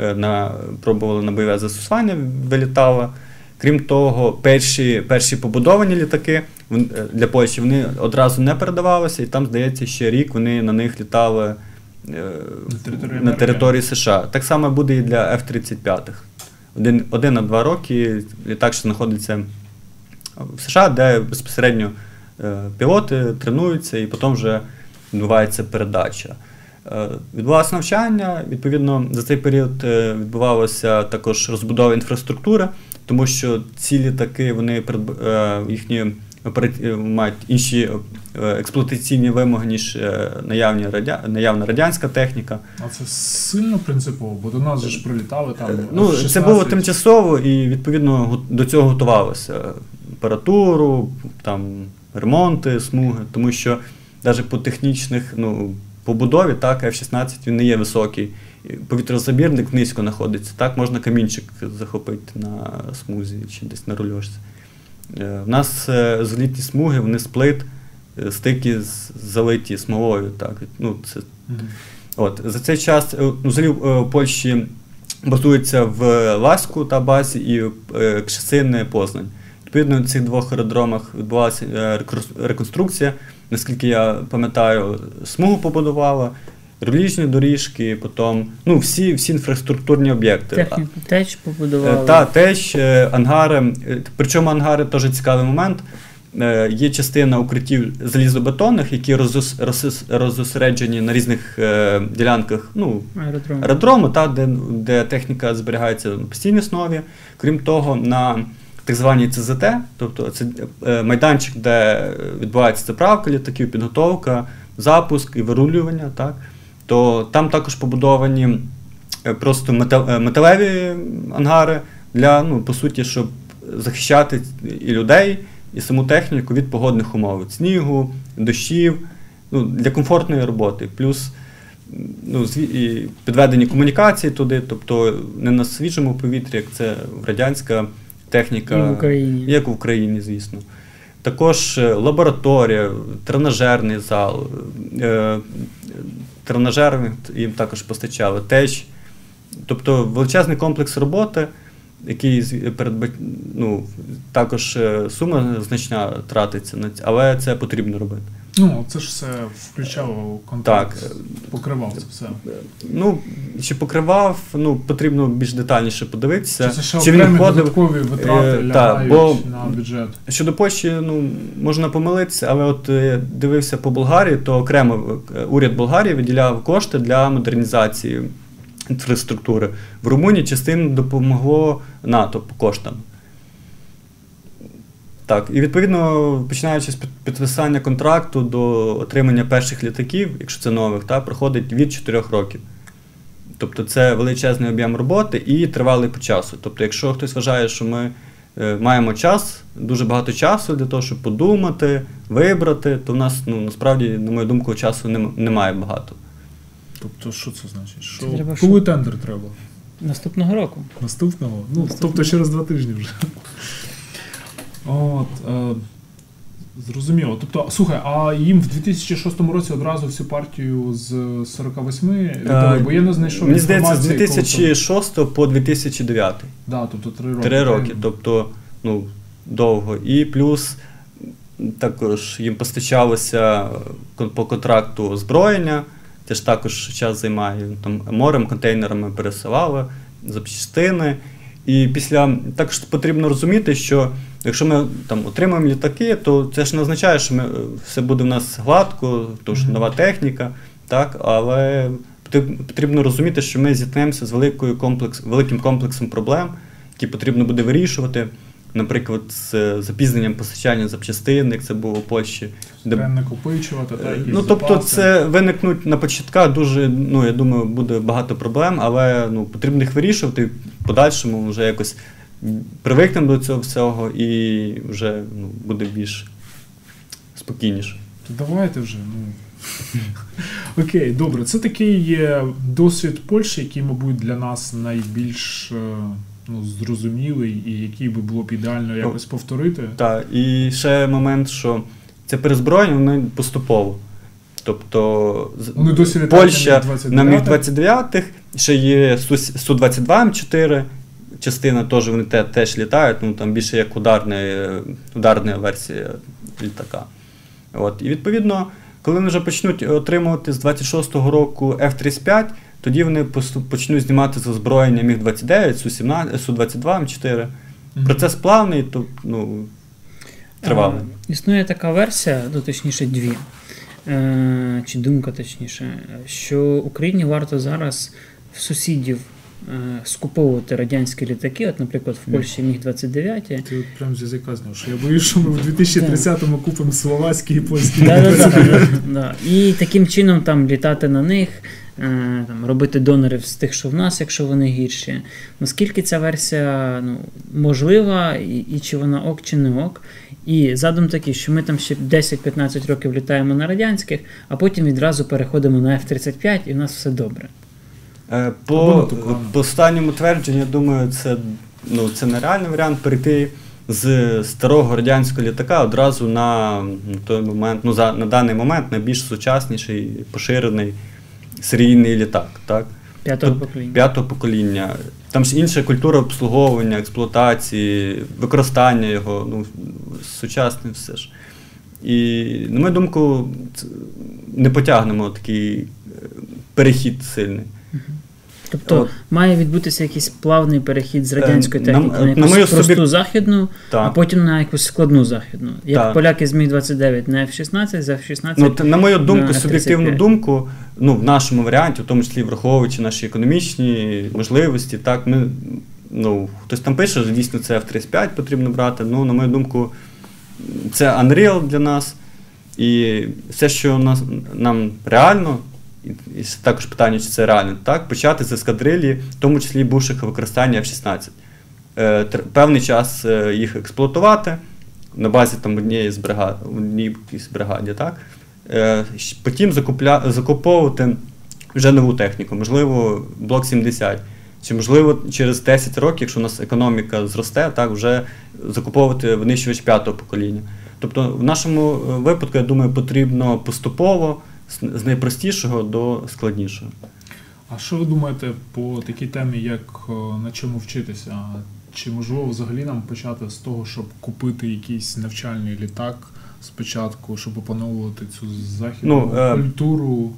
е, на, пробували на бойове застосування, вилітали. Крім того, перші, перші побудовані літаки е, для Польщі вони одразу не передавалися, і там, здається, ще рік вони на них літали е, На території на території США. Так само буде і для F-35. Один, один на два роки літак ще знаходиться в США, де безпосередньо е, пілоти тренуються і потім вже відбувається передача. Відбувалося навчання, відповідно, за цей період відбувалася також розбудова інфраструктури, тому що ці літаки вони е, їхні е, мають інші е, експлуатаційні вимоги, ніж наявні радя... наявна радянська техніка. А це сильно принципово, бо до нас ж прилітали там. Ну, F-16. це було тимчасово і відповідно до цього готувалося. Апаратуру, там, ремонти, смуги, тому що навіть по технічних, ну, побудові, так, F-16 він не є високий. Повітрозабірник низько знаходиться. Так, можна камінчик захопити на смузі чи десь на рульошці. Е, В нас е, злітні смуги, вони сплит, е, стики з- залиті смолою. Так. Ну, це Мгм. От, за цей час е, ну, взагалі е, у Польщі базується в Лаську та базі і е, Кшесини Познань. Відповідно, на цих двох аеродромах відбувалася е, реконструкція. Наскільки я пам'ятаю, смугу побудувала, релігійні доріжки, потім ну, всі, всі інфраструктурні об'єкти. Техніку теж побудували. Е, Та, теж е, ангари. Е, Причому ангари теж цікавий момент. Є частина укриттів залізобетонних, які розос- розос- розосереджені на різних ділянках ну, Аеродром. аеродрому, та, де, де техніка зберігається на постійній основі. Крім того, на так званій ЦЗТ, тобто це майданчик, де відбувається заправка літаків, підготовка, запуск і вирулювання, так, то там також побудовані е, просто е, металеві ангари для, ну, по суті, щоб захищати і людей, і саму техніку від погодних умов, від снігу, дощів, ну, для комфортної роботи. Плюс ну, і підведені комунікації туди, тобто не на свіжому повітрі, як це радянська техніка, І в Україні. як в Україні, звісно. Також е, лабораторія, тренажерний зал, е, тренажер їм також постачали, теж. Тобто величезний комплекс роботи, який ну, також е, сума значна тратиться, але це потрібно робити. Ну, це ж все включало контракт, Так. покривав це все. Ну, чи покривав, ну, потрібно більш детальніше подивитися. Чи це ще чи окремі входив. додаткові витрати Е, лягають бо- на бюджет? Щодо Польщі, ну, можна помилитися, але от е, дивився по Болгарії, то окремо е, уряд Болгарії виділяв кошти для модернізації інфраструктури. В Румунії частину допомогло НАТО по коштам. Так, і відповідно, починаючи з підписання контракту до отримання перших літаків, якщо це нових, та, проходить від 4 років. Тобто це величезний об'єм роботи і тривалий по часу. Тобто, якщо хтось вважає, що ми е, маємо час, дуже багато часу для того, щоб подумати, вибрати, то в нас ну, насправді, на мою думку, часу немає багато. Тобто, що це значить? Що, Це треба коли що? тендер треба? Наступного року. Наступного? Ну, Наступного. тобто через два тижні вже. От, е, Зрозуміло. Тобто, слухай, а їм в 2006 році одразу всю партію з 48 віддали, бо я не знайшов Мені здається, з інформації, коли по 2009. Да, тобто три роки. Три роки, тобто ну, довго. І плюс також їм постачалося по контракту озброєння, це ж також час займає. Там морем, контейнерами пересилали запчастини. І після також потрібно розуміти, що якщо ми там отримаємо літаки, то це ж не означає, що ми, е, все буде в нас гладко, тому що нова техніка, так, але потрібно розуміти, що ми зіткнемося з великою комплекс, великим комплексом проблем, які потрібно буде вирішувати. Наприклад, з е, запізненням постачання запчастин, як це було у Польщі, де накопичувати, та, якісь Ну, тобто, запаси. це виникнуть на початках дуже, ну, я думаю, буде багато проблем, але ну, потрібно їх вирішувати. В подальшому вже якось привикнемо до цього всього і вже ну, буде більш спокійніше. Давайте вже. Ну. Окей, добре. Це такий є досвід Польщі, який, мабуть, для нас найбільш е, ну, зрозумілий і який би було б ідеально якось повторити. Так, і ще момент, що це перезброєння воно поступово. Тобто Вони досі Польща на Міг-29. Міг-29, ще є Су-22 М4, частина теж вони те, теж літають, ну там більше як ударна, е, ударна версія літака. От. І відповідно, коли вони вже почнуть отримувати з 26-го року F-35, тоді вони почнуть знімати з озброєння Міг-29, Су-17, Су-22 М4. Мгм. Процес плавний, то ну, тривалий. Існує така версія, ну точніше дві, е, чи думка точніше, що Україні варто зараз в сусідів скуповувати радянські літаки, от, наприклад, в Польщі Міг-29. Ти от прям з язика зняв, що я боюсь, що ми в 2030-му купимо словацькі і польські. Да. І таким чином там літати на них, е, там, робити донорів з тих, що в нас, якщо вони гірші. Наскільки ця версія ну, можлива, і, і чи вона ок, чи не ок. І задум такий, що ми там ще 10-15 років літаємо на радянських, а потім відразу переходимо на F-35 і в нас все добре. Е, По, по останньому твердженню, я думаю, це, ну, це нереальний варіант перейти з старого радянського літака одразу на, на той момент, ну, за, на даний момент найбільш сучасніший, поширений серійний літак. Так? П'ятого покоління. П'ятого покоління. Там ж інша культура обслуговування, експлуатації, використання його, ну, сучасне все ж. І, на мою думку, не потягнемо такий е, перехід сильний. Тобто От. має відбутися якийсь плавний перехід з Е, радянської техніки на, на якусь мою просту собі- західну, а потім на якусь складну західну. Як Так. поляки з Міг-29 на F-16, з F-16 Ну, на мою думку, на суб'єктивну думку, ну, в нашому варіанті, в тому числі враховуючи наші економічні можливості, так, ми, ну, хтось там пише, що дійсно це F-35 потрібно брати. Ну, на мою думку, це Unreal для нас. І все, що нас, нам реально, і, також питання, чи це реально, так, почати з ескадрилі, в тому числі бувших використання F-16. Е, певний час е, їх експлуатувати на базі там однієї з бригад, одній якійсь бригаді, так? Е, потім закупля, закуповувати вже нову техніку, можливо, блок 70. Чи можливо через 10 років, якщо у нас економіка зросте, так вже закуповувати винищувач п'ятого покоління. Тобто, в нашому випадку, я думаю, потрібно поступово з- найпростішого до складнішого. А що ви думаєте по такій темі, як е, на чому вчитися? Чи можливо взагалі нам почати з того, щоб купити якийсь навчальний літак спочатку, щоб опановувати цю західну Ну, е, культуру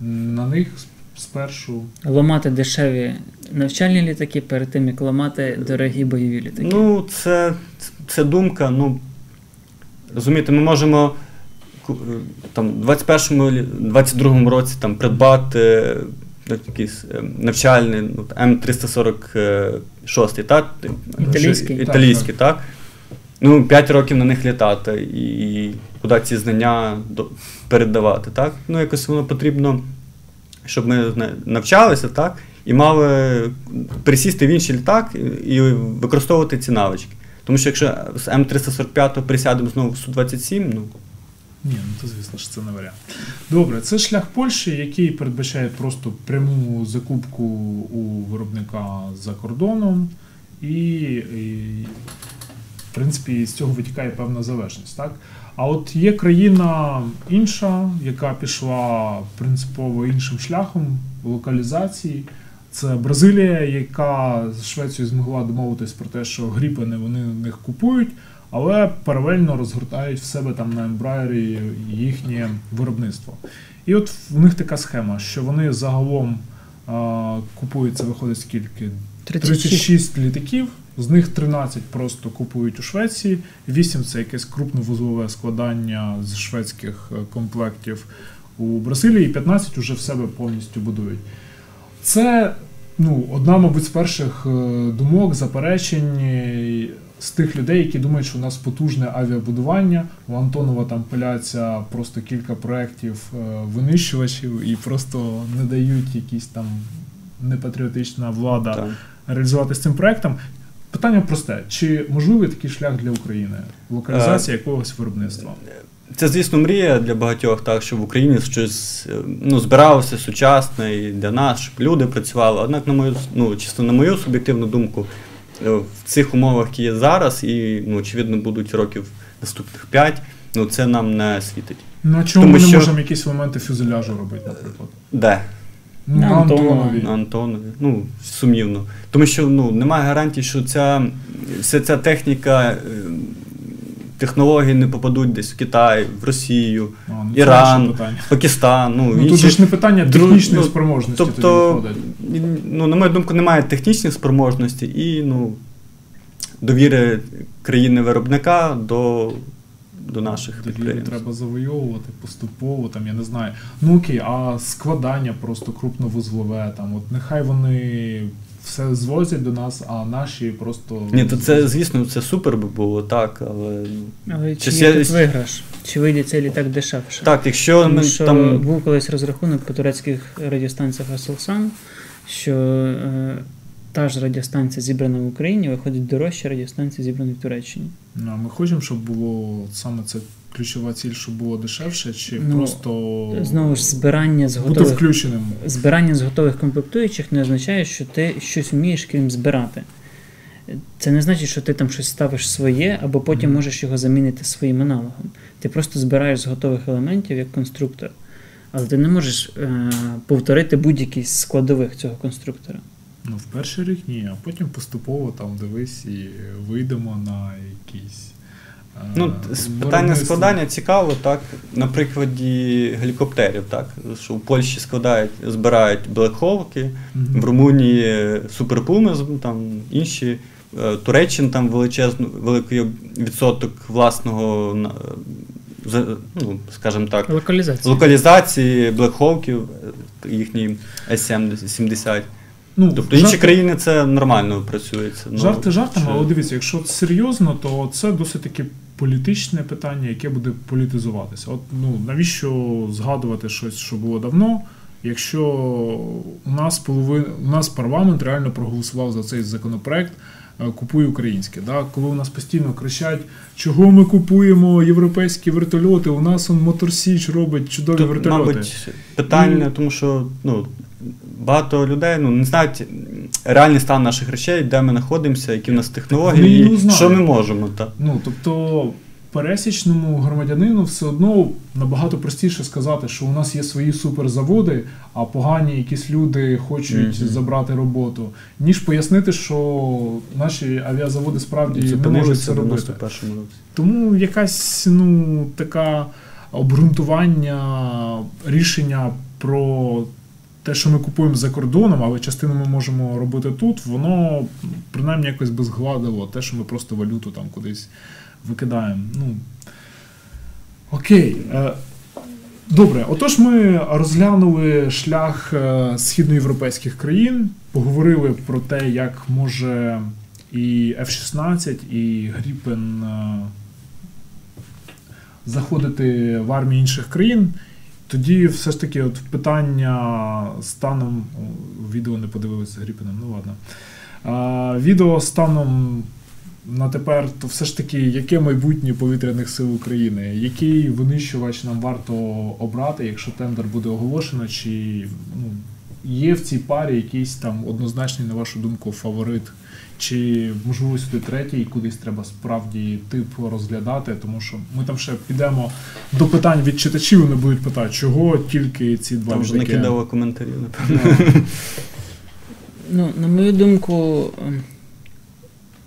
на них спершу? ламати дешеві навчальні літаки перед тим, як ламати дорогі бойові літаки. Ну, це, це думка. Ну, розумієте, ми можемо е, там, в 21-му, лі- 22-му році там, придбати е, якийсь е, навчальний ну, М346, так? Італійський. Італійський, так? Ну, 5 років на них літати і куди ці знання передавати, так? Ну, якось воно потрібно, щоб ми навчалися, так? І мали присісти в інший літак і використовувати ці навички. Тому що якщо з М345 присядемо знову в Су-27, ну, Ні, ну то звісно ж це не варіант. Добре, це шлях Польщі, який передбачає просто пряму закупку у виробника за кордоном, і, і в принципі з цього витікає певна залежність. Так? А от є країна інша, яка пішла принципово іншим шляхом локалізації. Це Бразилія, яка з Швецією змогла домовитись про те, що гріпени вони в них купують, але паралельно розгортають в себе там на ембраєрі їхнє виробництво. І от в них така схема, що вони загалом а, купують, це виходить скільки? 36. 36 літаків, з них 13 просто купують у Швеції, 8 це якесь крупновузлове складання з шведських е, комплектів у Бразилії, і 15 вже в себе повністю будують. Це ну, одна, мабуть, з перших е, думок, заперечень з тих людей, які думають, що у нас потужне авіабудування. У Антонова там пиляться просто кілька проєктів е, винищувачів і просто не дають якісь там непатріотична влада Так. реалізувати з цим проектом. Питання просте: чи можливий такий шлях для України? Локалізація якогось виробництва? Це, звісно, мрія для багатьох, так, щоб в Україні щось е, ну, збиралося сучасне і для нас, щоб люди працювали. Однак, на мою, ну, чисто на мою суб'єктивну думку, е, в цих умовах, які є зараз, і, ну, очевидно, будуть років наступних 5, ну, це нам не світить. Ну а чому Тому ми не що- можемо якісь елементи фюзеляжу робити, наприклад? Де? Ну, На Антонові. На Антонові. Ну, сумнівно. Тому що ну, немає гарантії, що ця, вся ця техніка, е, технології не попадуть десь в Китай, в Росію, А, ну, Іран. Пакистан. Ну, Ну, інші- же ж не питання технічної ну, спроможності Тобто, виходить. Ну, на мою думку, немає технічних спроможностей і ну, довіри країни-виробника до, до наших Довіру підприємств. треба завойовувати поступово, там, я не знаю. Ну окей, а складання просто крупновузлове, там, от нехай вони все звозять до нас, а наші просто. Ні, то це, звісно, це супер би було, так, але. Але чи є я- тут виграш? Чи вийде цей літак дешевше? Так, якщо Тому ми що там. був колись розрахунок по турецьких радіостанціях Аселсан, що е, та ж радіостанція зібрана в Україні виходить дорожче радіостанції, зібраної в Туреччині. Ну, а ми хочемо, щоб було саме це ключова ціль, щоб було дешевше, чи Ну, просто Знову ж збирання з бути включеним. збирання з готових комплектуючих не означає, що ти щось вмієш, крім збирати. Це не значить, що ти там щось ставиш своє, або потім Мгм. можеш його замінити своїм аналогом. Ти просто збираєш з готових елементів як конструктор. Але ти не можеш е, повторити будь-який з складових цього конструктора. Ну, в перший рік ні, а потім поступово там дивись і вийдемо на якісь. е, Ну, питання складання цікаво, так. На прикладі гелікоптерів, так. Що в Польщі складають, збирають блекхолки, Мгм. в Румунії суперпуми, там інші. Е, Туреччина там величезну, великий відсоток власного ну, скажімо так, Локалізація. локалізації блекхолків, е, їхній S70. Ну, Тобто інші жарти- країни це нормально працюється. Ну, Жарти жартами, чи- але дивіться, якщо серйозно, то це досить таки політичне питання, яке буде політизуватися. От ну навіщо згадувати щось, що було давно, якщо у нас половина у нас парламент реально проголосував за цей законопроект. Е, Купуй українське. Да? Коли у нас постійно кричать, чого ми купуємо європейські вертольоти, у нас он Моторсіч робить чудові Тут, вертольоти. мабуть, питання, тому що ну, багато людей ну, не знають реальний стан наших речей, де ми знаходимося, які в нас технології, і що ми можемо. Та. Ну, тобто пересічному громадянину все одно набагато простіше сказати, що у нас є свої суперзаводи, а погані якісь люди хочуть Мгм. забрати роботу, ніж пояснити, що наші авіазаводи справді Це не можуть це робити. Тому якась ну така обґрунтування рішення про те, що ми купуємо за кордоном, але частину ми можемо робити тут, воно принаймні якось би згладило те, що ми просто валюту там кудись викидаємо. Ну окей. Е, Добре, отож, ми розглянули шлях е, східноєвропейських країн, поговорили про те, як може і F-16, і Гріпен е, заходити в армії інших країн. Тоді все ж таки от питання станом. Відео не подивилися Гріпеном, ну ладно. Відео станом на тепер, то все ж таки, яке майбутнє повітряних сил України? Який винищувач нам варто обрати, якщо тендер буде оголошено, чи ну, є в цій парі якийсь там однозначний, на вашу думку, фаворит, чи можливо сюди третій, кудись треба справді тип розглядати, тому що ми там ще підемо до питань від читачів, вони будуть питати, чого тільки ці два Там вже накидало коментарів, напевно. Ну, Ну, на мою думку, ем,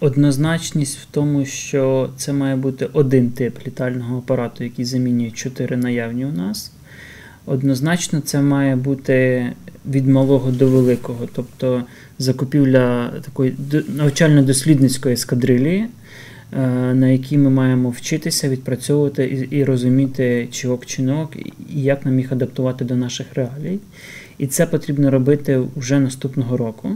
однозначність в тому, що це має бути один тип літального апарату, який замінює чотири наявні у нас. Однозначно, це має бути від малого до великого, тобто закупівля такої навчально-дослідницької ескадрилії, е, на якій ми маємо вчитися, відпрацьовувати і, розуміти, чи ок, чи ок, і як нам їх адаптувати до наших реалій. І це потрібно робити вже наступного року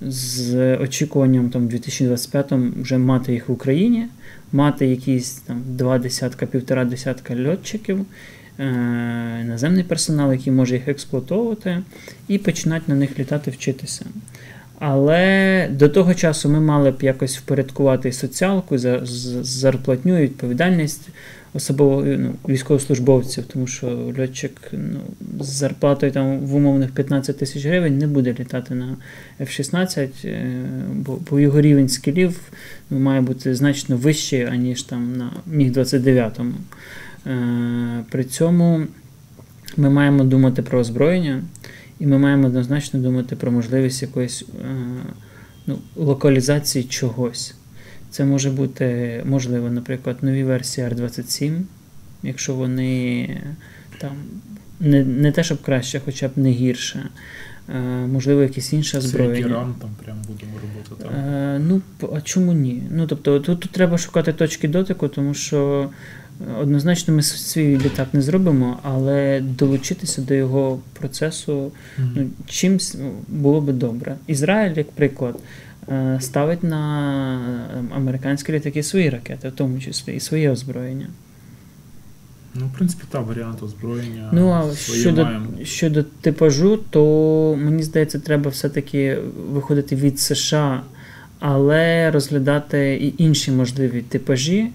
з очікуванням там, в 2025 вже мати їх в Україні, мати якісь там два десятка, півтора десятка льотчиків, е, наземний персонал, який може їх експлуатовувати, і починати на них літати, вчитися. Але до того часу ми мали б якось впорядкувати соціалку, за- зарплатню і відповідальність особово ну, військовослужбовців, тому що льотчик ну, з зарплатою там в умовних 15 тисяч гривень не буде літати на F-16, е, бо, бо його рівень скілів ну, має бути значно вищий, аніж там на Міг-29. Е, При цьому ми маємо думати про озброєння, і ми маємо однозначно думати про можливість якоїсь е, ну, локалізації чогось. Це може бути, можливо, наприклад, нові версії R27, якщо вони там не, не те, щоб краще, хоча б не гірше. Е, можливо, якісь інші Це озброєння. Там прям будемо робити там. Е, ну, а чому ні? Ну, тобто, тут, тут треба шукати точки дотику, тому що е, однозначно ми свій літак не зробимо, але долучитися до його процесу Мгм. ну, чимсь ну, було би добре. Ізраїль, як приклад, ставить на е, американські літаки свої ракети, в тому числі, і своє озброєння. Ну, в принципі, та варіант озброєння. Ну, а своє щодо, маємо. щодо типажу, то мені здається, треба все-таки виходити від США, але розглядати і інші можливі типажі,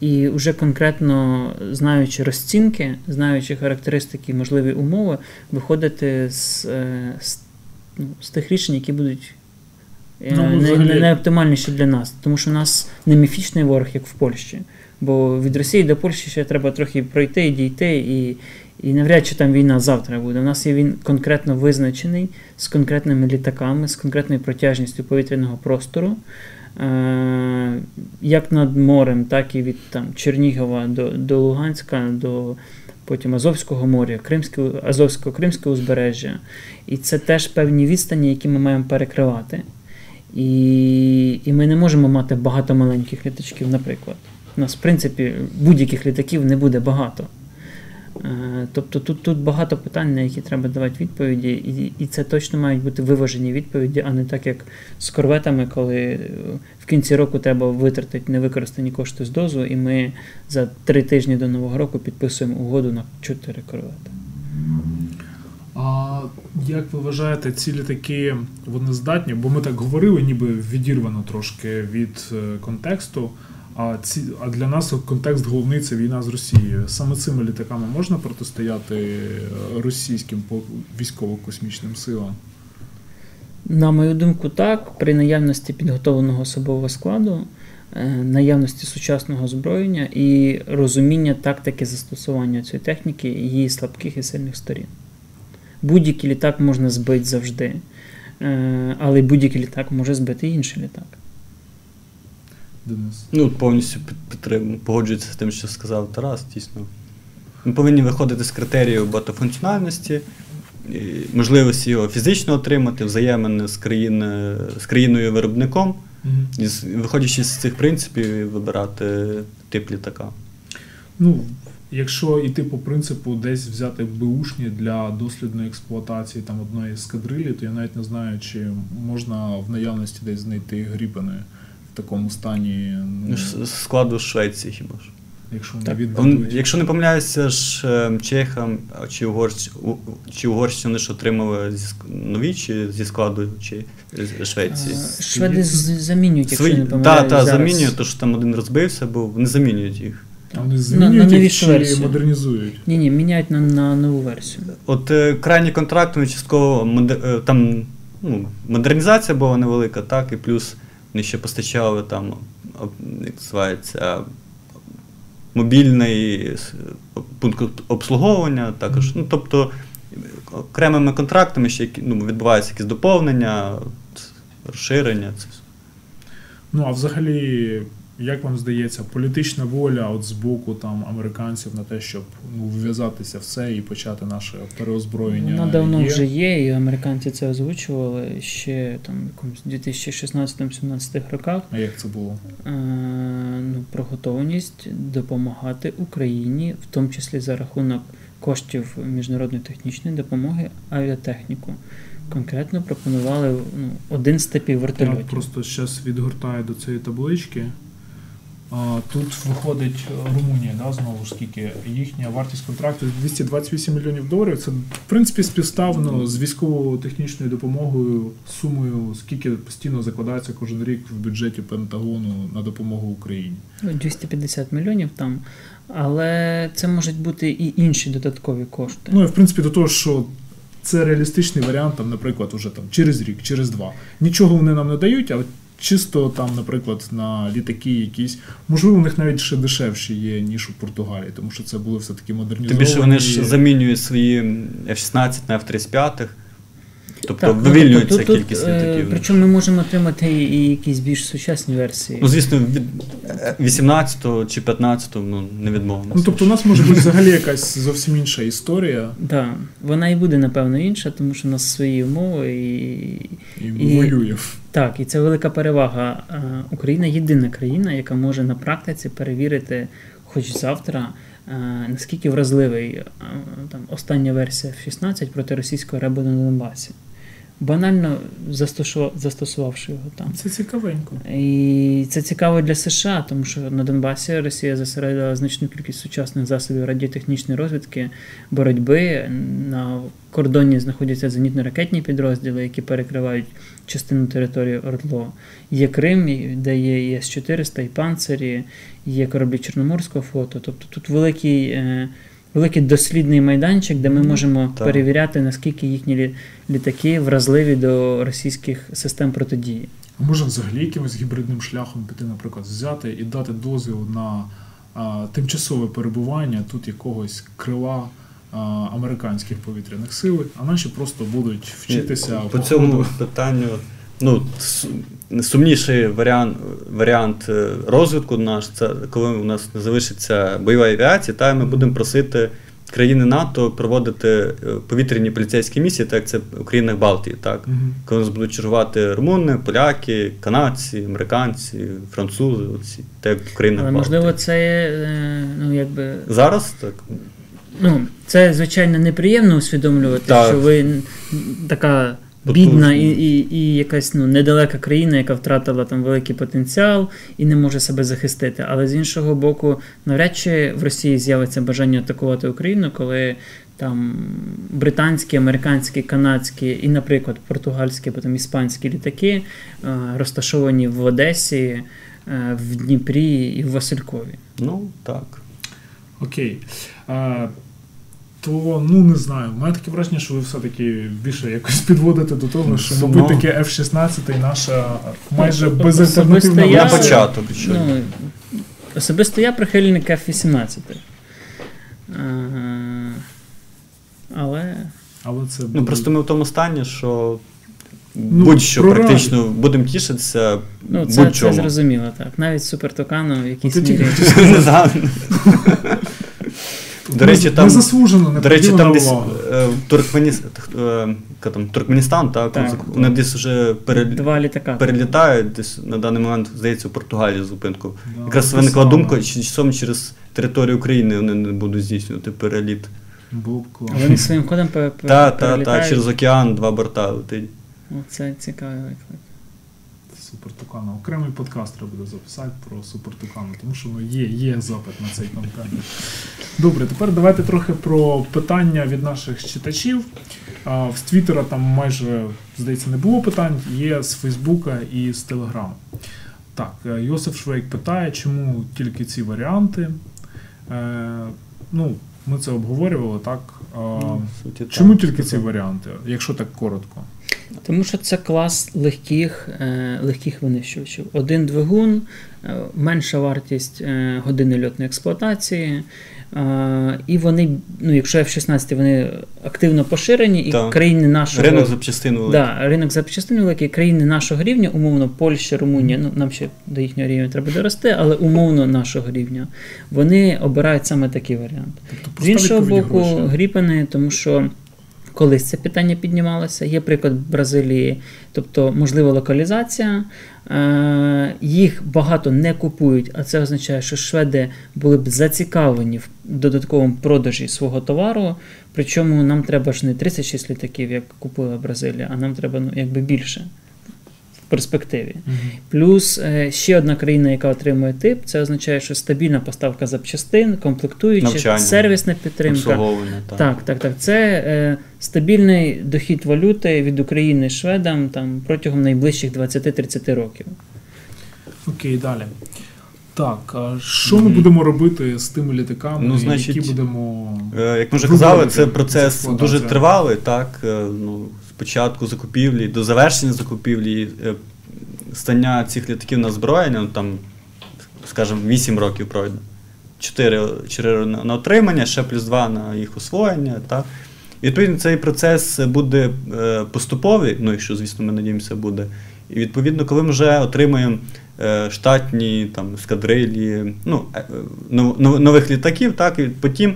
і вже конкретно знаючи розцінки, знаючи характеристики, можливі умови, виходити з, е, з, ну, з тих рішень, які будуть. Ну, взагалі- найоптимальніші для нас, тому що у нас не міфічний ворог, як в Польщі. Бо від Росії до Польщі ще треба трохи пройти і дійти, і, і навряд чи там війна завтра буде. У нас є він конкретно визначений з конкретними літаками, з конкретною протяжністю повітряного простору, е- як над морем, так і від там, Чернігова до, до Луганська, до потім Азовського моря, Кримського, Азовського Кримського узбережжя. І це теж певні відстані, які ми маємо перекривати. І, і ми не можемо мати багато маленьких літачків, наприклад. У нас, в принципі, будь-яких літаків не буде багато. Е, Тобто тут, тут багато питань, на які треба давати відповіді, і, і це точно мають бути виважені відповіді, а не так, як з корветами, коли е, в кінці року треба витратити невикористані кошти з дозу, і ми за три тижні до Нового року підписуємо угоду на чотири корвети. А як ви вважаєте, ці літаки вони здатні? Бо ми так говорили, ніби відірвано трошки від е, контексту. А ці а для нас контекст головний це війна з Росією. Саме цими літаками можна протистояти е, російським військово-космічним силам? На мою думку, так, при наявності підготовленого особового складу, е, наявності сучасного озброєння і розуміння тактики застосування цієї техніки, її слабких і сильних сторін. Будь-який літак можна збити завжди, е, але будь-який літак може збити інший літак. Денис? Ну, повністю під- підтримую, погоджуюся з тим, що сказав Тарас, дійсно. Ми повинні виходити з критерію багатофункціональності, можливості його фізично отримати, взаємини з, країни, з країною виробником, Мгм. і з- виходячи з цих принципів, вибирати тип літака. Ну, якщо йти по принципу десь взяти бушні для дослідної експлуатації там одної ескадрилі, то я навіть не знаю, чи можна в наявності десь знайти грібани в такому стані, ну, Ну, з- з складу Швеції хіба ж. якщо вони Так. якщо не помиляюся, ж е, чехам чи, угорщ, чи угорщини вони ж отримали зі нові чи зі складу чи Швеції. Е, Шведи замінюють, якщо Свої, не та, помиляюсь. та, зараз. замінюють, то що там один розбився, був, вони замінюють їх. А Вони на змінюють їх чи версію. модернізують. Ні, ні, міняють на, на нову версію. От е, крайній контракт вони частково моде- е, там ну, модернізація була невелика, так, і плюс Вони ще постачали там, як називається, мобільний пункт обслуговування, також. Ну, тобто окремими контрактами ще ну, відбуваються якісь доповнення, розширення. Це все. Ну а взагалі, як вам здається, політична воля от з боку там американців на те, щоб ну, вв'язатися в це і почати наше переозброєння? Вона давно є? вже є, і американці це озвучували ще там в якомусь 2016-17 роках. А як це було? Е, ну, про готовність допомагати Україні, в тому числі за рахунок коштів міжнародної технічної допомоги авіатехніку. Конкретно пропонували ну, один з типів Я просто зараз відгортаю до цієї таблички. Тут виходить е, Румунія, да, знову ж скільки їхня вартість контракту 228 мільйонів доларів. Це в принципі співставно з військово-технічною допомогою, сумою, скільки постійно закладається кожен рік в бюджеті Пентагону на допомогу Україні. Ну, 250 мільйонів там. Але це можуть бути і інші додаткові кошти. Ну і в принципі до того, що це реалістичний варіант, там, наприклад, уже там через рік, через два. Нічого вони нам не дають, але чисто там, наприклад, на літаки якісь, можливо, у них навіть ще дешевші є, ніж у Португалії, тому що це були все-таки Тим модернізовані. більше вони ж замінюють свої F-16 на F-35. Тобто Так, ну, вивільнюється тобто тут, кількість е, літаків. Причому ми можемо отримати і якісь більш сучасні версії. Ну, звісно, від 18 чи 15 ну, не відмовимося. Ну, тобто, у нас може бути взагалі якась зовсім інша історія, Да, вона і буде, напевно, інша, тому що у нас свої умови і. і, І- воює. Так, і це велика перевага. Е, Україна єдина країна, яка може на практиці перевірити, хоч завтра, е, наскільки вразливий е, там остання версія F-16 проти російського ребу на Донбасі. Банально застосувавши його там. Це цікавенько. І це цікаво для США, тому що на Донбасі Росія зосередила значну кількість сучасних засобів радіотехнічної розвідки, боротьби. На кордоні знаходяться зенітно-ракетні підрозділи, які перекривають частину території Ордло. Є Крим, де є і С-400, і панцирі, є кораблі Чорноморського флоту. Тобто тут великий. Е, Великий дослідний майданчик, де ми можемо так. перевіряти, наскільки їхні лі- літаки вразливі до російських систем протидії. А може взагалі якимось гібридним шляхом піти, наприклад, взяти і дати дозвіл на а, тимчасове перебування тут якогось крила а, американських повітряних сил, а наші просто будуть вчитися По по цьому питанню, ну, сумніший варіант, варіант е, розвитку наш, це коли у нас не залишиться бойова авіація, та ми будемо просити країни НАТО проводити е, повітряні поліцейські місії, так як це в країнах Балтії, так? Мгм. Коли нас будуть чергувати румуни, поляки, канадці, американці, французи, оці, так як в країнах Але Балтії. можливо, це е, ну якби Зараз так. ну це звичайно неприємно усвідомлювати, Так. що ви така. Бідна і, і, і якась ну недалека країна, яка втратила там великий потенціал і не може себе захистити. Але з іншого боку, навряд чи в Росії з'явиться бажання атакувати Україну, коли там британські, американські, канадські і, наприклад, португальські, потім іспанські літаки е, розташовані в Одесі, е, в Дніпрі і в Василькові. Ну, так. Окей. А, то ну не знаю. У мене таке враження, що ви все-таки більше якось підводите до того, що, Ну, мабуть, таке F-16 наша майже Ну, безальтернативна особисто На початок. що. Ну, особисто я прихильник F-18. Е, Але Але це Ну просто ми в тому стані, що Ну, будь-що прорад- практично будемо тішитися ну, це, це будь-чому. зрозуміло, так. Навіть Супер Токану в якійсь мірі. До речі, там- незаслужено не До речі, там десь е, Туркменіс... е, там, Туркменістан, так, Так. вони десь вже пере- Два літака. перелітають, десь на даний момент, здається, у Португалії зупинку. Да, Якраз це виникла саме. думка, чи часом через територію України вони не будуть здійснювати переліт. Було б класно. Вони своїм ходом пе- пе- Та, та, та, перелітають. через океан два борта летить. О, Це цікавий виклик. Супер Тукана. Окремий подкаст треба буде записати про Супер Тукану, тому що ну, є, є запит на цей контент. Добре, тепер давайте трохи про питання від наших читачів. А, З Твіттера там майже, здається, не було питань, є з Фейсбука і з Телеграму. Так, е, Йосиф Швейк питає, чому тільки ці варіанти. Е, ну, ми це обговорювали, так? Ну, суті, чому так. тільки ці варіанти, якщо так коротко? Тому що це клас легких е, легких винищувачів. Один двигун, е, менша вартість е, години льотної експлуатації. І вони, ну якщо F-16, вони активно поширені, і Так. країни нашого Ринок запчастин великий. Да, ринок запчастин великий, країни нашого рівня, умовно, Польща, Румунія, ну нам ще до їхнього рівня треба дорости, але умовно нашого рівня, вони обирають саме такий варіант. Тобто З іншого боку, гроші. гріпени, тому що колись це питання піднімалося. Є приклад Бразилії, тобто можлива локалізація. Е, Їх багато не купують, а це означає, що шведи були б зацікавлені в додатковому продажі свого товару. Причому нам треба ж не 36 літаків, як купила Бразилія, а нам треба ну, якби більше перспективі. Мгм. Плюс е, ще одна країна, яка отримує тип, це означає, що стабільна поставка запчастин, комплектуючих, Навчання. сервісна підтримка. Так. Так, так, так. Це е, стабільний дохід валюти від України шведам там протягом найближчих 20-30 років. Окей, далі. Так, а що ми будемо робити з тими літаками, Ну, значить, які будемо. Е, Як ми вже казали, це процес дуже тривалий, так. Ну, початку закупівлі до завершення закупівлі, е, стання цих літаків на озброєння, ну, там, скажімо, 8 років пройде. 4, 4 на отримання, ще плюс 2 на їх освоєння. Так. І відповідно цей процес буде е, поступовий, ну якщо, звісно, ми надіємося, буде. І відповідно, коли ми вже отримаємо е, штатні там, ескадрилі, ну, нов- нов- нових літаків, так, і потім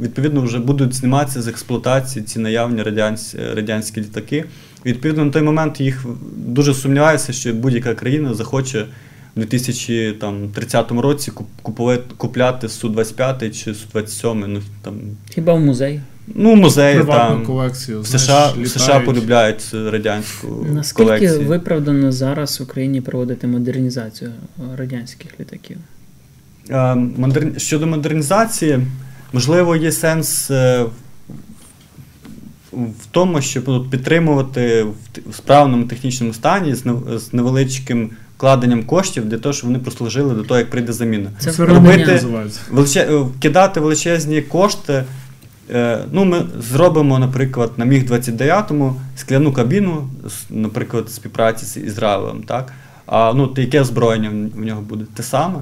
відповідно вже будуть зніматися з експлуатації ці наявні радянсь, радянські літаки. Відповідно, на той момент їх дуже сумніваюся, що будь-яка країна захоче в 2030 році куп- купувати, купляти Су-25 чи Су-27, ну, там, Хіба в музей? ну, музеї там. колекцію. В знаєш, США, в. США полюбляють радянську Наскільки колекцію. виправдано зараз в Україні проводити модернізацію е, радянських літаків? Е, модерн- Щодо модернізації, можливо, є сенс е, в- тому, щоб підтримувати в справному технічному стані з невеличким вкладенням коштів для того, щоб вони прослужили до того, як прийде заміна. Це робити. Величе... е, Кидати величезні кошти. е, Ну, ми зробимо, наприклад, на міг 29 скляну кабіну, наприклад, співпраці з Ізраїлем, так? А ну, яке озброєння в нього буде? Те саме.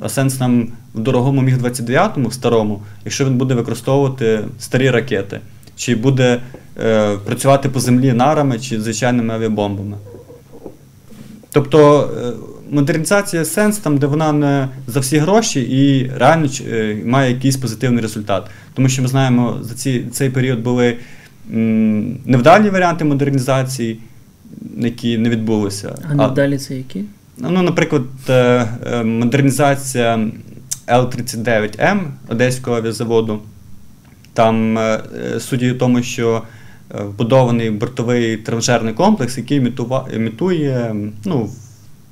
А сенс нам в дорогому міг 29 в старому, якщо він буде використовувати старі ракети, чи буде е, працювати по землі нарами чи звичайними авіабомбами. Тобто е, модернізація сенс там, де вона не за всі гроші і реально е, має якийсь позитивний результат. Тому що ми знаємо, за ці, цей період були м, невдалі варіанти модернізації, які не відбулися. А надалі це які? Ну, наприклад, е, е, модернізація Л-39М Одеського авіазаводу. Там е, суть у тому, що е, вбудований бортовий тренажерний комплекс, який імітує ну,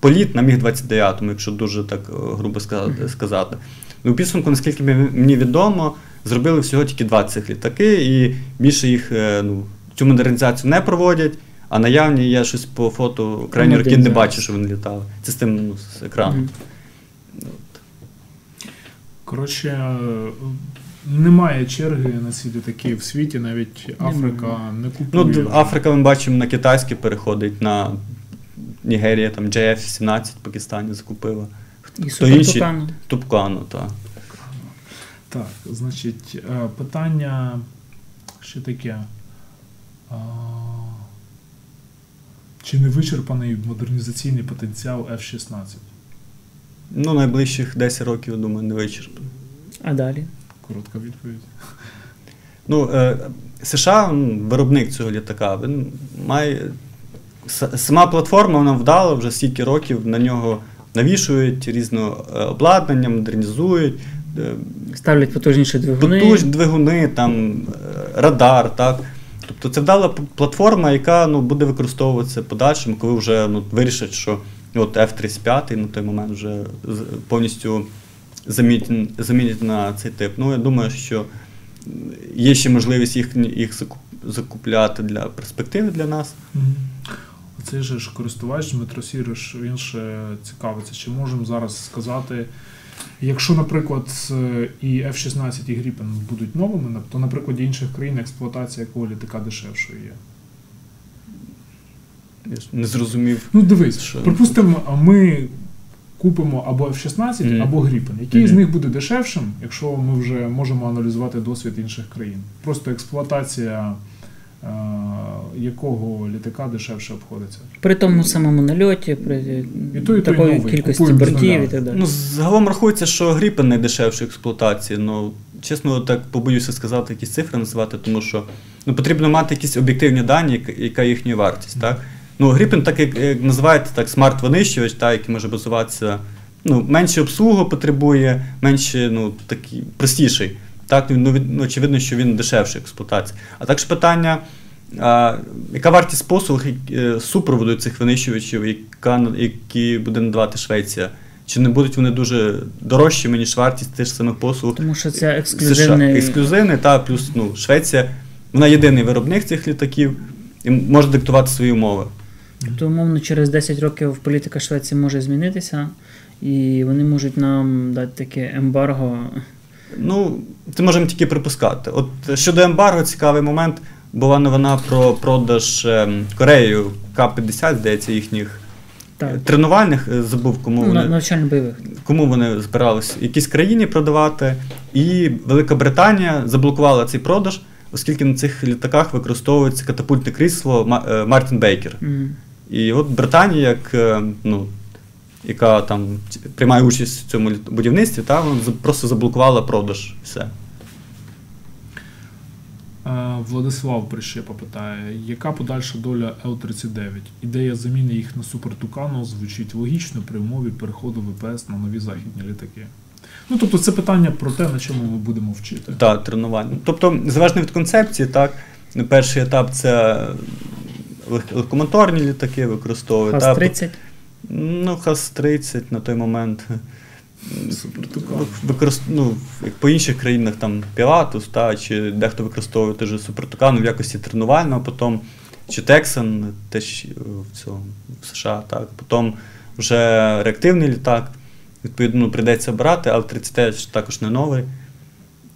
політ на Міг-29, якщо дуже так е, грубо сказати. Ну, у підсумку, наскільки мені- відомо, зробили всього тільки два цих літаки, і більше їх ну, цю модернізацію не проводять. А наявні я щось по фото крайні роки не бачу, що вони літали. Це з тим ну, з екрану. Коротше, е, немає черги на ці літаки в світі, навіть. Африка не Ну, купує. д- Африка, ми бачимо, на китайське переходить, на Нігерія, там JF-17 в Пакистані закупила. І То інші- Тупкану, так. Так, значить, е, питання ще таке. Чи не вичерпаний модернізаційний потенціал F-16? Ну, найближчих 10 років, я думаю, не вичерпано. А далі? Коротка відповідь. Ну, е, США, виробник цього літака, він має. Сама платформа вона вдала вже стільки років на нього навішують різне обладнання, модернізують. е, Ставлять потужніші двигуни. Потуж, двигуни, там, е, радар, так. Тобто це вдала платформа, яка ну, буде використовуватися подальшим, коли вже ну, вирішать, що от F-35 на той момент вже повністю замінять, на цей тип. Ну, я думаю, що є ще можливість їх, їх закупляти для перспективи для нас. Оцей же ж користувач Дмитро Сіриш, він ще цікавиться, чи можемо зараз сказати, якщо, наприклад, і F-16 і Gripen будуть новими, то на прикладі інших країн експлуатація якого літака дешевшою є. Я ж не зрозумів. Ну дивись, Що? припустимо, ми купимо або F-16, Мгм. або Gripen. Який з них буде дешевшим, якщо ми вже можемо аналізувати досвід інших країн? Просто експлуатація е, якого літака дешевше обходиться. При тому самому нальоті, при І той, і той такої новий. кількості Купуємо бортів і так далі. Ну, загалом рахується, що Гріпен найдешевша експлуатації. Ну, чесно, так побоюся сказати, якісь цифри називати, тому що ну, потрібно мати якісь об'єктивні дані, яка- їхня вартість. Так? Ну, Гріпен, так як, як називаєте, так, смарт-винищувач, так, який може базуватися, ну, менше обслугу потребує, менше, ну, такий, простіший. Так, ну, від- ну, очевидно, що він дешевший експлуатації. А також питання, а, яка вартість послуг е, супроводу цих винищувачів, яка, які буде надавати Швеція? Чи не будуть вони дуже дорожчими, ніж вартість тих самих послуг Тому що це США? ексклюзивний. Ексклюзивний, та плюс ну, Швеція, вона єдиний виробник цих літаків і може диктувати свої умови. Тобто, умовно, через 10 років політика Швеції може змінитися, і вони можуть нам дати таке ембарго. Ну, це можемо тільки припускати. От щодо ембарго, цікавий момент. Була новина про продаж ем, Кореєю К-50, здається, їхніх Так. е, тренувальних. е, Забув, кому Ну, вони, навчально-бойових. кому вони збирались якійсь країні продавати. І Велика Британія заблокувала цей продаж, оскільки на цих літаках використовується катапультне крісло е, Мартін Бейкер. Мгм. І от Британія, як, е, ну, яка там приймає участь в цьому будівництві, та, вона просто заблокувала продаж. Все. Е, Владислав Прищепа питає, яка подальша доля Л-39? Ідея заміни їх на Супер Тукану звучить логічно при умові переходу ВПС на нові західні літаки. Ну, тобто це питання про те, на чому ми будемо вчити. Так, тренування. Тобто, залежно від концепції, так, перший етап це легкомоторні літаки використовують. ХАС-30. Ну, ХАС-30 на той момент. Супертукан. Використ... Ну, як по інших країнах там Пілатус, та, чи дехто використовує теж Супертукан в якості тренувального, потім чи Texan, теж е, в цьому в США, так. Потім вже реактивний літак. Відповідно, ну, прийдеться брати, але 30 також не новий.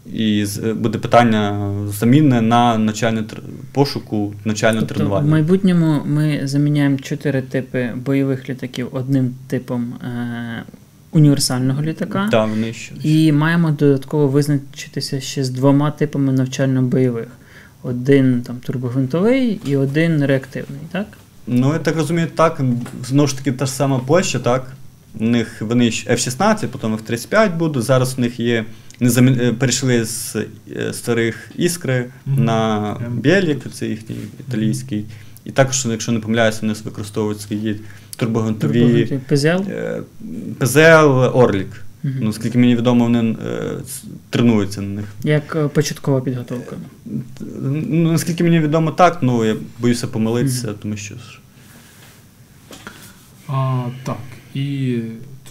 І е, буде питання заміни на навчальне пошуку навчальне Тобто в майбутньому ми заміняємо чотири типи бойових літаків одним типом е- універсального літака. Так, вони ще. І маємо додатково визначитися ще з двома типами навчально-бойових: один там турбогвинтовий і один реактивний, так? Ну, я так розумію, так. Знову ж таки, та ж сама Польща, так. У них вони F-16, потім F-35 будуть. Зараз у них є. Вони замі... е, перейшли з е, старих іскри Мгм. на Ем. Бєлік, це їхній італійський. І також, якщо не помиляюся, вони використовують свої турбогонтові ПЗЛ. е, ПЗЛ Орлік. Мгм. Ну, скільки мені відомо, вони е, тренуються на них. Як початкова підготовка. Ну, наскільки мені відомо, так, ну я боюся помилитися, тому що. А, так, і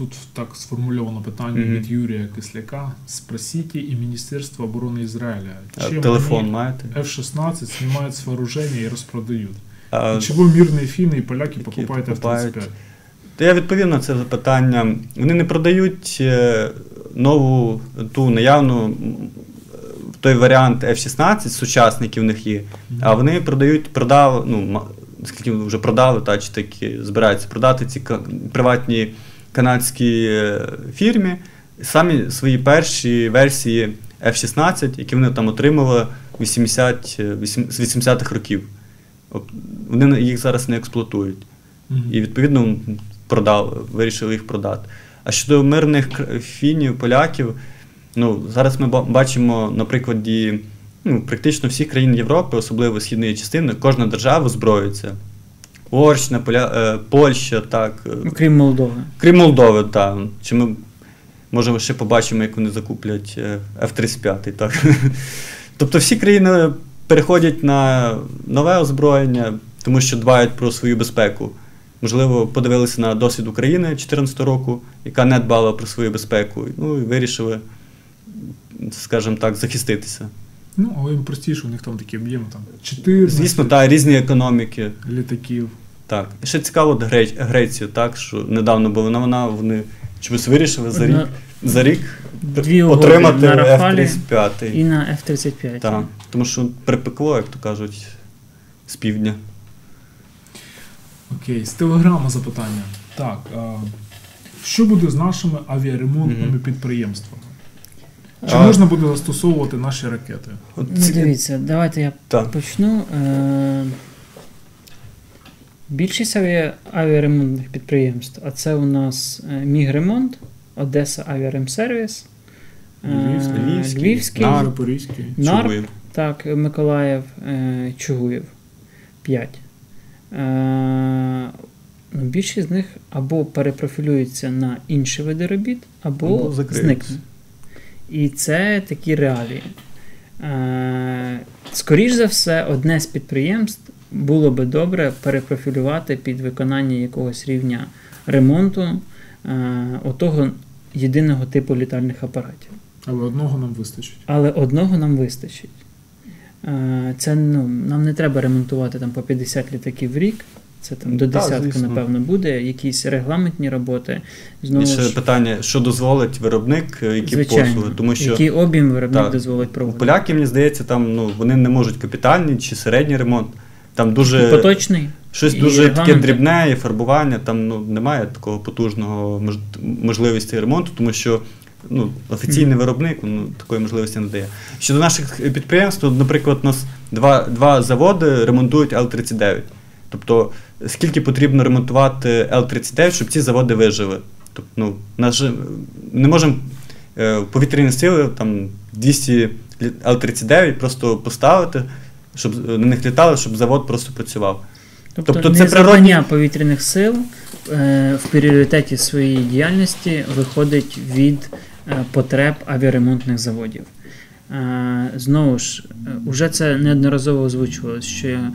тут так сформульовано питання Мгм. від Юрія Кисляка. Спросіть і Міністерство оборони Ізраїля, чим телефон маєте? F-16 снимают с вооружения и распродают. А, И чего мирные финны и поляки покупають. F-35? То я відповів на це запитання. Вони не продають е, нову ту наявну той варіант F-16 сучасний, який в них є, а вони продають, продав, ну, скільки вже продали, та чи такі збираються продати ці приватні канадські е, фірмі самі свої перші версії F-16, які вони там отримали 80, е, вісім- з 80-х років. Вони їх зараз не експлуатують. І відповідно продали, вирішили їх продати. А щодо мирних фінів, поляків, ну, зараз ми бачимо на прикладі ну, практично всіх країн Європи, особливо східної частини, кожна держава зброюється. Угорщина, Поля... е, Польща, так. е, Окрім Молдови. Крім Молдови, так. Чи ми можемо ще побачимо, як вони закуплять е, F-35, так. тобто всі країни переходять на нове озброєння, тому що дбають про свою безпеку. Можливо, подивилися на досвід України 2014 року, яка не дбала про свою безпеку, ну і вирішили, скажімо так, захиститися. Ну, але їм простіше, у них там такі об'єми, там 14 Звісно, так, різні економіки. літаків. Так. І ще цікаво от Греч... Грецію, так, що недавно була новина, вони чомусь вирішили за рік, Одна- за рік Дві отримати на F-35. і на F-35. Так. Тому що припекло, як то кажуть, з півдня. Окей, з телеграма запитання. Так. А, що буде з нашими авіаремонтними Мгм. підприємствами? Чи А- можна буде застосовувати наші ракети? От Ну, дивіться, давайте я Так. почну. Е, Більшість авіа- авіаремонтних підприємств, а це у нас е, Мігремонт, Одеса Авіаремсервіс, е, Львівський, Львівський, Львівський, Нар- Чугуїв. так, Миколаїв, е, Чугуїв. П'ять. Е, ну, Більшість з них або перепрофілюються на інші види робіт, або, Або зникне. І це такі реалії. Е, Скоріш за все, одне з підприємств було би добре перепрофілювати під виконання якогось рівня ремонту е, отого єдиного типу літальних апаратів. Але одного нам вистачить. Але одного нам вистачить. Е, Це ну, нам не треба ремонтувати там по 50 літаків в рік. Це там до десятки, напевно, буде. Якісь регламентні роботи. Знову ще ж, питання, що дозволить виробник, е, які звичайно, послуги. Тому що який об'єм виробник Так. дозволить у проводити. поляків, мені здається, там ну, вони не можуть капітальний чи середній ремонт. Там дуже поточний. щось і дуже таке дрібне і фарбування, там ну, немає такого потужного мож... можливості ремонту, тому що ну, офіційний виробник ну, такої можливості не дає. Щодо наших підприємств, то, наприклад, у нас два, два заводи ремонтують Л-39. Тобто, скільки потрібно ремонтувати Л-39, щоб ці заводи вижили. Тобто, ну, же не можемо е, повітряні сили там 200 лі- Л-39 просто поставити, щоб на них літали, щоб завод просто працював. Тобто, Тобто це природні- повітряних сил е, в пріоритеті своєї діяльності виходить від е, потреб авіаремонтних заводів. Е, знову ж, е, уже це неодноразово озвучувалось, що е,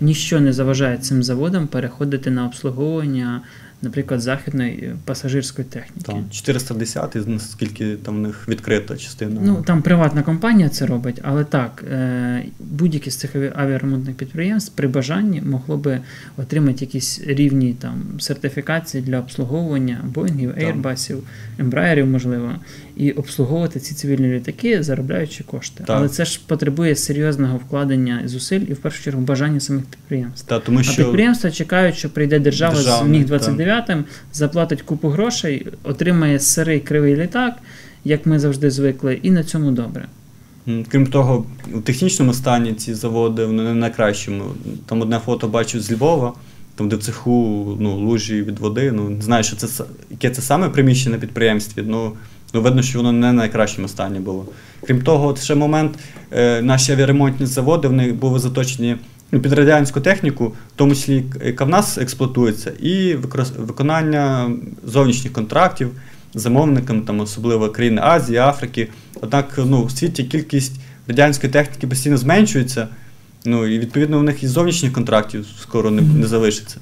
ніщо не заважає цим заводам переходити на обслуговування, наприклад, західної е, пасажирської техніки. Там 410, наскільки там в них відкрита частина. Ну, там приватна компанія це робить, але так, е, будь-яке з цих авіаремонтних підприємств при бажанні могло би отримати якісь рівні там сертифікації для обслуговування Боїнгів, Ейрбасів, Ембраєрів, можливо, і обслуговувати ці цивільні літаки, заробляючи кошти. Так. Але це ж потребує серйозного вкладення зусиль і в першу чергу бажання самих підприємств. Та, тому А підприємства чекають, що прийде держава з міг 29 м заплатить купу грошей, отримає сирий кривий літак, як ми завжди звикли, і на цьому добре. крім того, у технічному стані ці заводи вони не найкращому. Там одне фото бачу з Львова, там де в цеху ну, лужі від води. Ну не знаю, що це яке це саме приміщення на підприємстві. Ну, ну видно, що воно не в найкращому стані було. Крім того, от ще момент, е, наші авіаремонтні заводи вони були заточені ну, під радянську техніку, в тому числі яка в нас експлуатується, і виконання зовнішніх контрактів замовниками, там, особливо країни Азії, Африки. Однак ну, в світі кількість радянської техніки постійно зменшується. Ну і відповідно у них і зовнішніх контрактів скоро не, не залишиться.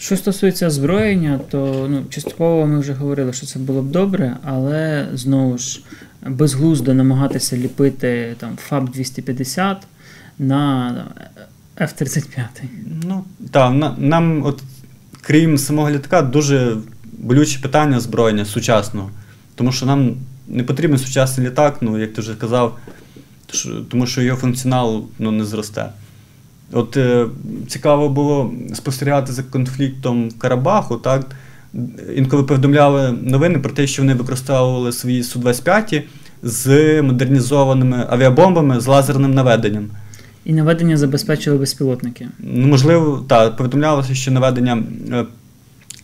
Що стосується озброєння, то ну, частково ми вже говорили, що це було б добре, але знову ж безглуздо намагатися ліпити там ФАБ 250 на F-35. Ну так, на, нам, от, крім самого літака, дуже болюче питання озброєння сучасного. Тому що нам не потрібен сучасний літак, ну як ти вже казав, тому що його функціонал ну, не зросте. От е, цікаво було спостерігати за конфліктом в Карабаху, так? Інколи повідомляли новини про те, що вони використовували свої Су-25 з модернізованими авіабомбами з лазерним наведенням. І наведення забезпечили безпілотники. Ну, можливо, так, повідомлялося, що наведення е,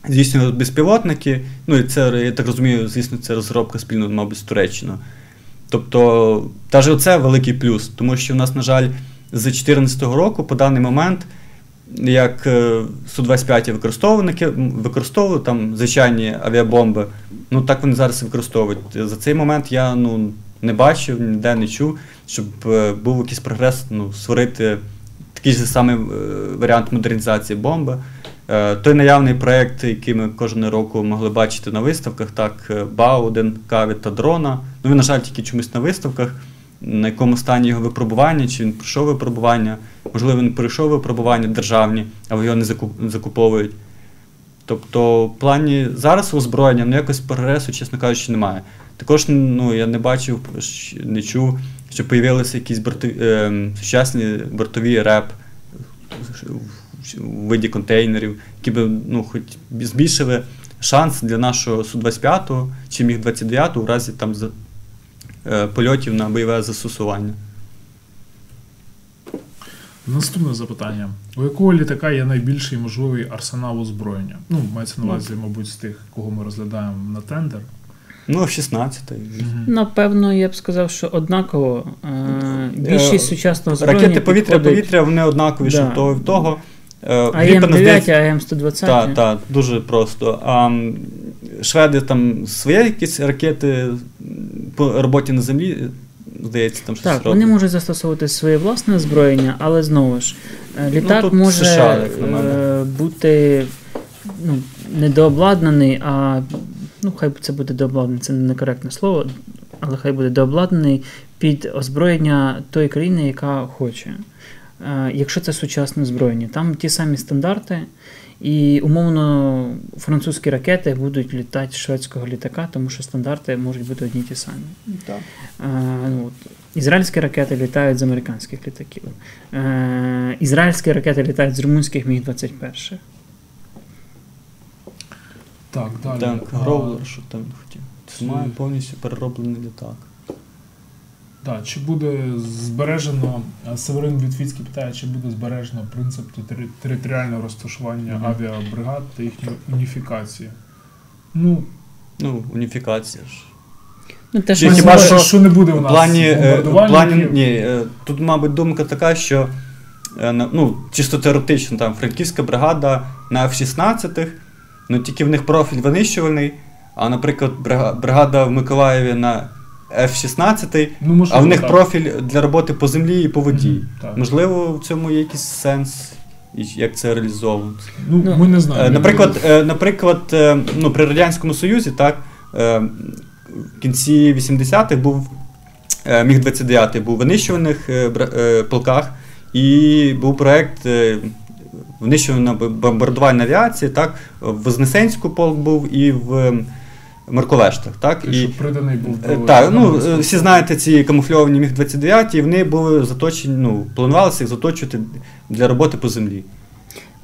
здійснювали безпілотники. Ну, і це, я так розумію, звісно, це розробка спільно, мабуть, з Туреччиною. Тобто, навіть оце великий плюс, тому що в нас, на жаль, з 2014 року, по даний момент, як е, Су-25 використовували, там звичайні авіабомби, ну так вони зараз використовують. За цей момент я ну, не бачив, ніде не чув, щоб е, був якийсь прогрес ну, створити такий же самий е, варіант модернізації бомби. Той наявний проєкт, який ми кожного року могли бачити на виставках, так, БАУ-1, Каві та дрона. Ну, він, на жаль, тільки чомусь на виставках. На якому стані його випробування, чи він пройшов випробування, можливо, він пройшов випробування державні, але його не закуповують. Тобто, в плані зараз озброєння ну, якось прогресу, чесно кажучи, немає. Також ну, я не бачив, не чув, що появилися якісь бортові, е, сучасні бортові реп, у виді контейнерів, які б ну, хоч збільшили шанс для нашого Су-25 чи Міг-29 у разі там польотів на бойове застосування. Наступне запитання: у якого літака є найбільший можливий арсенал озброєння? Ну, мається на увазі, мабуть, з тих, кого ми розглядаємо на тендер. Ну, F-16. Напевно, я б сказав, що однаково. Е, Більшість сучасного озброєння Ракети повітря підходить- повітря вони однакові, Да. в того і в того. Е, АМ-9, Gripen, АМ-120. Так, так, дуже просто. А шведи там свої якісь ракети по роботі на землі, здається, там щось Так, роблять. вони можуть застосовувати своє власне озброєння, але знову ж, е, літак тут може США, як на мене. е, бути ну, недообладнаний, а ну, хай це буде дообладнаний, це некоректне слово, але хай буде дообладнаний під озброєння тої країни, яка хоче. Е, Якщо це сучасне озброєння, там ті самі стандарти, і умовно французькі ракети будуть літати з шведського літака, тому що стандарти можуть бути одні ті самі. Так. Е, ну, от, ізраїльські ракети літають з американських літаків. Е, ізраїльські ракети літають з румунських Міг-21. Так, далі. Так, А, що там хотів. Це має повністю перероблений літак. Так, чи буде збережено, Северин Вітвіцький питає, чи буде збережено принцип територіального розташування Мгм. авіабригад та їхньої уніфікації? Ну, Ну, уніфікація ж. Ну, те, що хіба що що не буде у В нас плані, е, в плані ні, е, тут, мабуть, думка така, що е, ну, чисто теоретично, там франківська бригада на F-16, ну тільки в них профіль винищувальний, а, наприклад, бригада в Миколаєві на F-16, Ну, можливо, а в них так. профіль для роботи по землі і по воді. Мгм, так. Можливо, в цьому є якийсь сенс, і як це реалізовано. Ну, Ну, ми не Е, знаємо. Наприклад, е, наприклад, е, ну, при Радянському Союзі, так, е, в кінці 80-х був е, Міг-29 був в винищуваних е, е, полках, і був проєкт е, винищувана б- бомбардувальна авіація, так, в Вознесенську полк був і в Марковештах. Так, Той, що приданий був Е, до Так, ну е, всі знаєте ці камуфльовані міг 29 і вони були заточені, ну, планувалися їх заточувати для роботи по землі.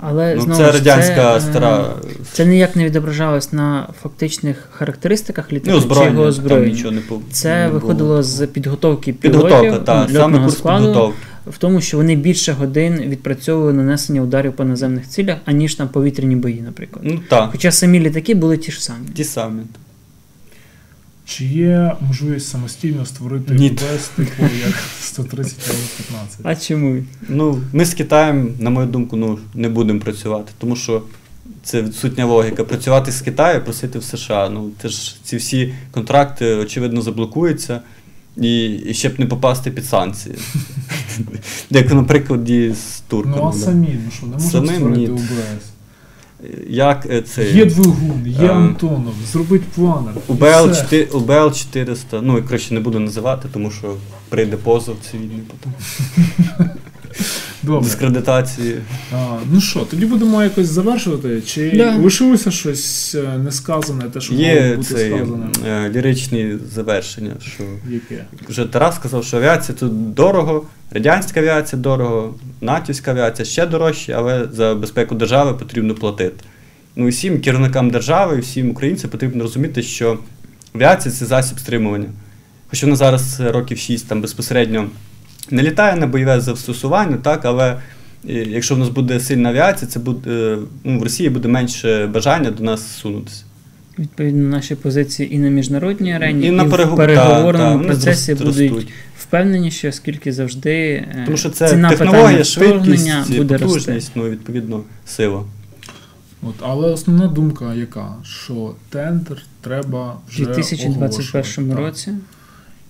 Але Ну, знову це радянська е, стара. Це ніяк не відображалось на фактичних характеристиках літака Ну, чи його озброєння, там нічого не по- Це не було. виходило з підготовки Підготовка, пілотів, так, ну, саме курс складу, підготовки. в тому, що вони більше годин відпрацьовували нанесення ударів по наземних цілях, аніж там повітряні бої, наприклад. Ну так, Хоча самі літаки були ті ж самі. ті самі. Чи є можливість самостійно створити. УБС, типу як 130 15 А чому? Ну, ми з Китаєм, на мою думку, ну, не будемо працювати, тому що це відсутня логіка. Працювати з Китаю, просити в США. Ну, це ж ці всі контракти, очевидно, заблокуються. І, і ще б не попасти під санкції. Як, наприклад, з турками. Ну а самі, ну що, не можуть створити ні. Як е, це? Є двигун, є а, Антонов, зробить планер. У БЛ все. 4, УБЛ 400, ну, я краще не буду називати, тому що прийде позов цивільний потім. Добре. Дискредитації. А, ну що, тоді будемо якось завершувати? Чи Да. лишилося щось е, несказане, те, що мало Є бути цей сказане? е, ліричні завершення, що Яке? вже Тарас сказав, що авіація тут дорого, радянська авіація дорого, натівська авіація ще дорожче, але за безпеку держави потрібно платити. Ну і всім керівникам держави, і всім українцям потрібно розуміти, що авіація це засіб стримування. Хоча вона зараз років 6 там безпосередньо не літає на бойове застосування, так, але е, якщо в нас буде сильна авіація, це буде, ну, в Росії буде менше бажання до нас сунутися. Відповідно, наші позиції і на міжнародній арені, І і, на в перегу- переговорному та, та, процесі будуть ростуть. впевненіші, оскільки завжди е, Тому що це ціна технологія, швидкість, буде потужність, ну, відповідно, сила. От, але основна думка яка? Що тендер треба У вже 2021 оголошувати. році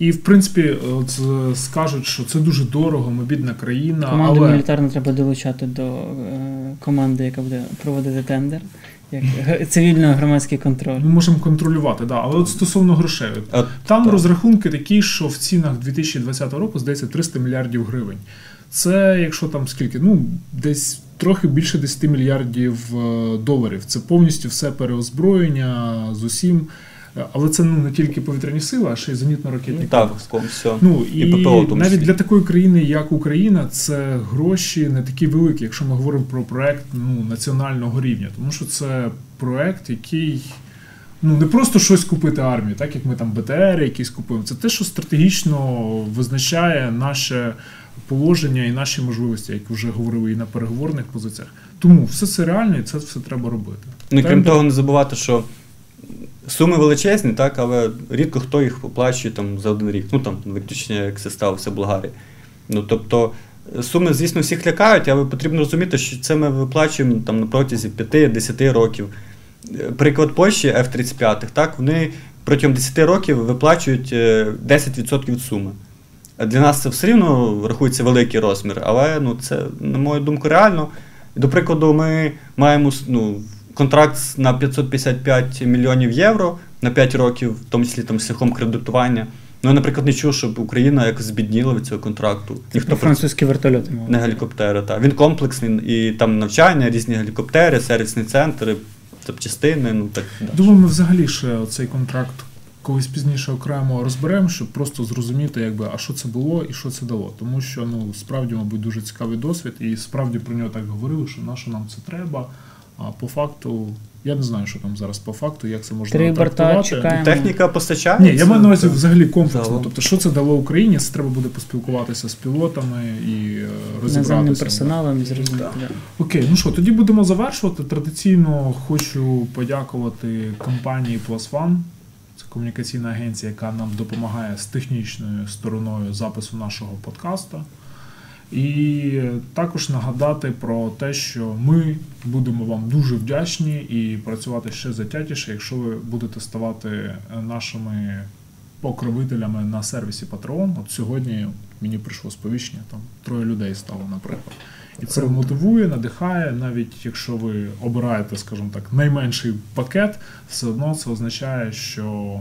І в принципі, от е, скажуть, що це дуже дорого, ми бідна країна, команду але мілітарну треба долучати до е, команди, яка буде проводити тендер, як цивільно-громадський контроль. ми можемо контролювати. Да. Але от стосовно грошей, от, От, там так. розрахунки такі, що в цінах 2020 року здається 300 мільярдів гривень. Це якщо там скільки, ну десь трохи більше 10 мільярдів е, доларів. Це повністю все переозброєння з усім. Е, Але це ну не тільки повітряні сили, а ще й зенітно-ракетні так, комплекси. все. Ну і, І ППО тому навіть для такої країни, як Україна, це гроші не такі великі, якщо ми говоримо про проект ну, національного рівня, тому що це проект, який ну не просто щось купити армії, так як ми там БТР якісь купуємо. Це те, що стратегічно визначає наше положення і наші можливості, як вже говорили і на переговорних позиціях. Тому все це реально, і це все треба робити. Ну крім того, не забувати, що суми величезні, так, але рідко хто їх оплачує там за один рік. Ну там виключення, як це сталося в Болгарії. Ну тобто. Суми, звісно, всіх лякають, але потрібно розуміти, що це ми виплачуємо там на протязі 5-10 років. Е, Приклад Польщі F-35, так, вони протягом 10 років виплачують е, 10% від суми. Для нас це все рівно рахується великий розмір, але ну, це, на мою думку, реально. До прикладу, ми маємо ну, контракт на 555 мільйонів євро на 5 років, в тому числі там шляхом кредитування. Ну, я, наприклад, не чув, щоб Україна якось збідніла від цього контракту. Ніхто французькі вертольоти мова. не гелікоптери. Та. Він комплексний, і там навчання, різні гелікоптери, сервісні центри, запчастини, ну так. Думаю, ми взагалі ще цей контракт колись пізніше окремо розберемо, щоб просто зрозуміти, якби, а що це було і що це дало. Тому що ну справді, мабуть, дуже цікавий досвід, і справді про нього так говорили, що на що нам це треба. А по факту, я не знаю, що там зараз по факту, як це можна Три борта чекаємо. Техніка постачається. Ні, я маю на увазі взагалі комплексно. Тобто, що це дало Україні, це треба буде поспілкуватися з пілотами і е, Наземним персоналом і зрозуміти. Окей, ну що, тоді будемо завершувати. Традиційно хочу подякувати компанії Plus One. Це комунікаційна агенція, яка нам допомагає з технічною стороною запису нашого подкасту. І також нагадати про те, що ми будемо вам дуже вдячні і працювати ще затятіше, якщо ви будете ставати нашими покровителями на сервісі Patreon. От сьогодні мені прийшло сповіщення, там троє людей стало, наприклад. І це мотивує, надихає, навіть якщо ви обираєте, скажімо так, найменший пакет, все одно це означає, що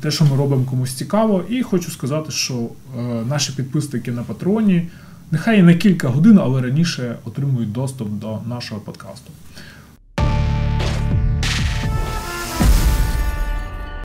те, що ми робимо комусь цікаво. І хочу сказати, що е, наші підписники на патроні нехай і на кілька годин, але раніше отримують доступ до нашого подкасту.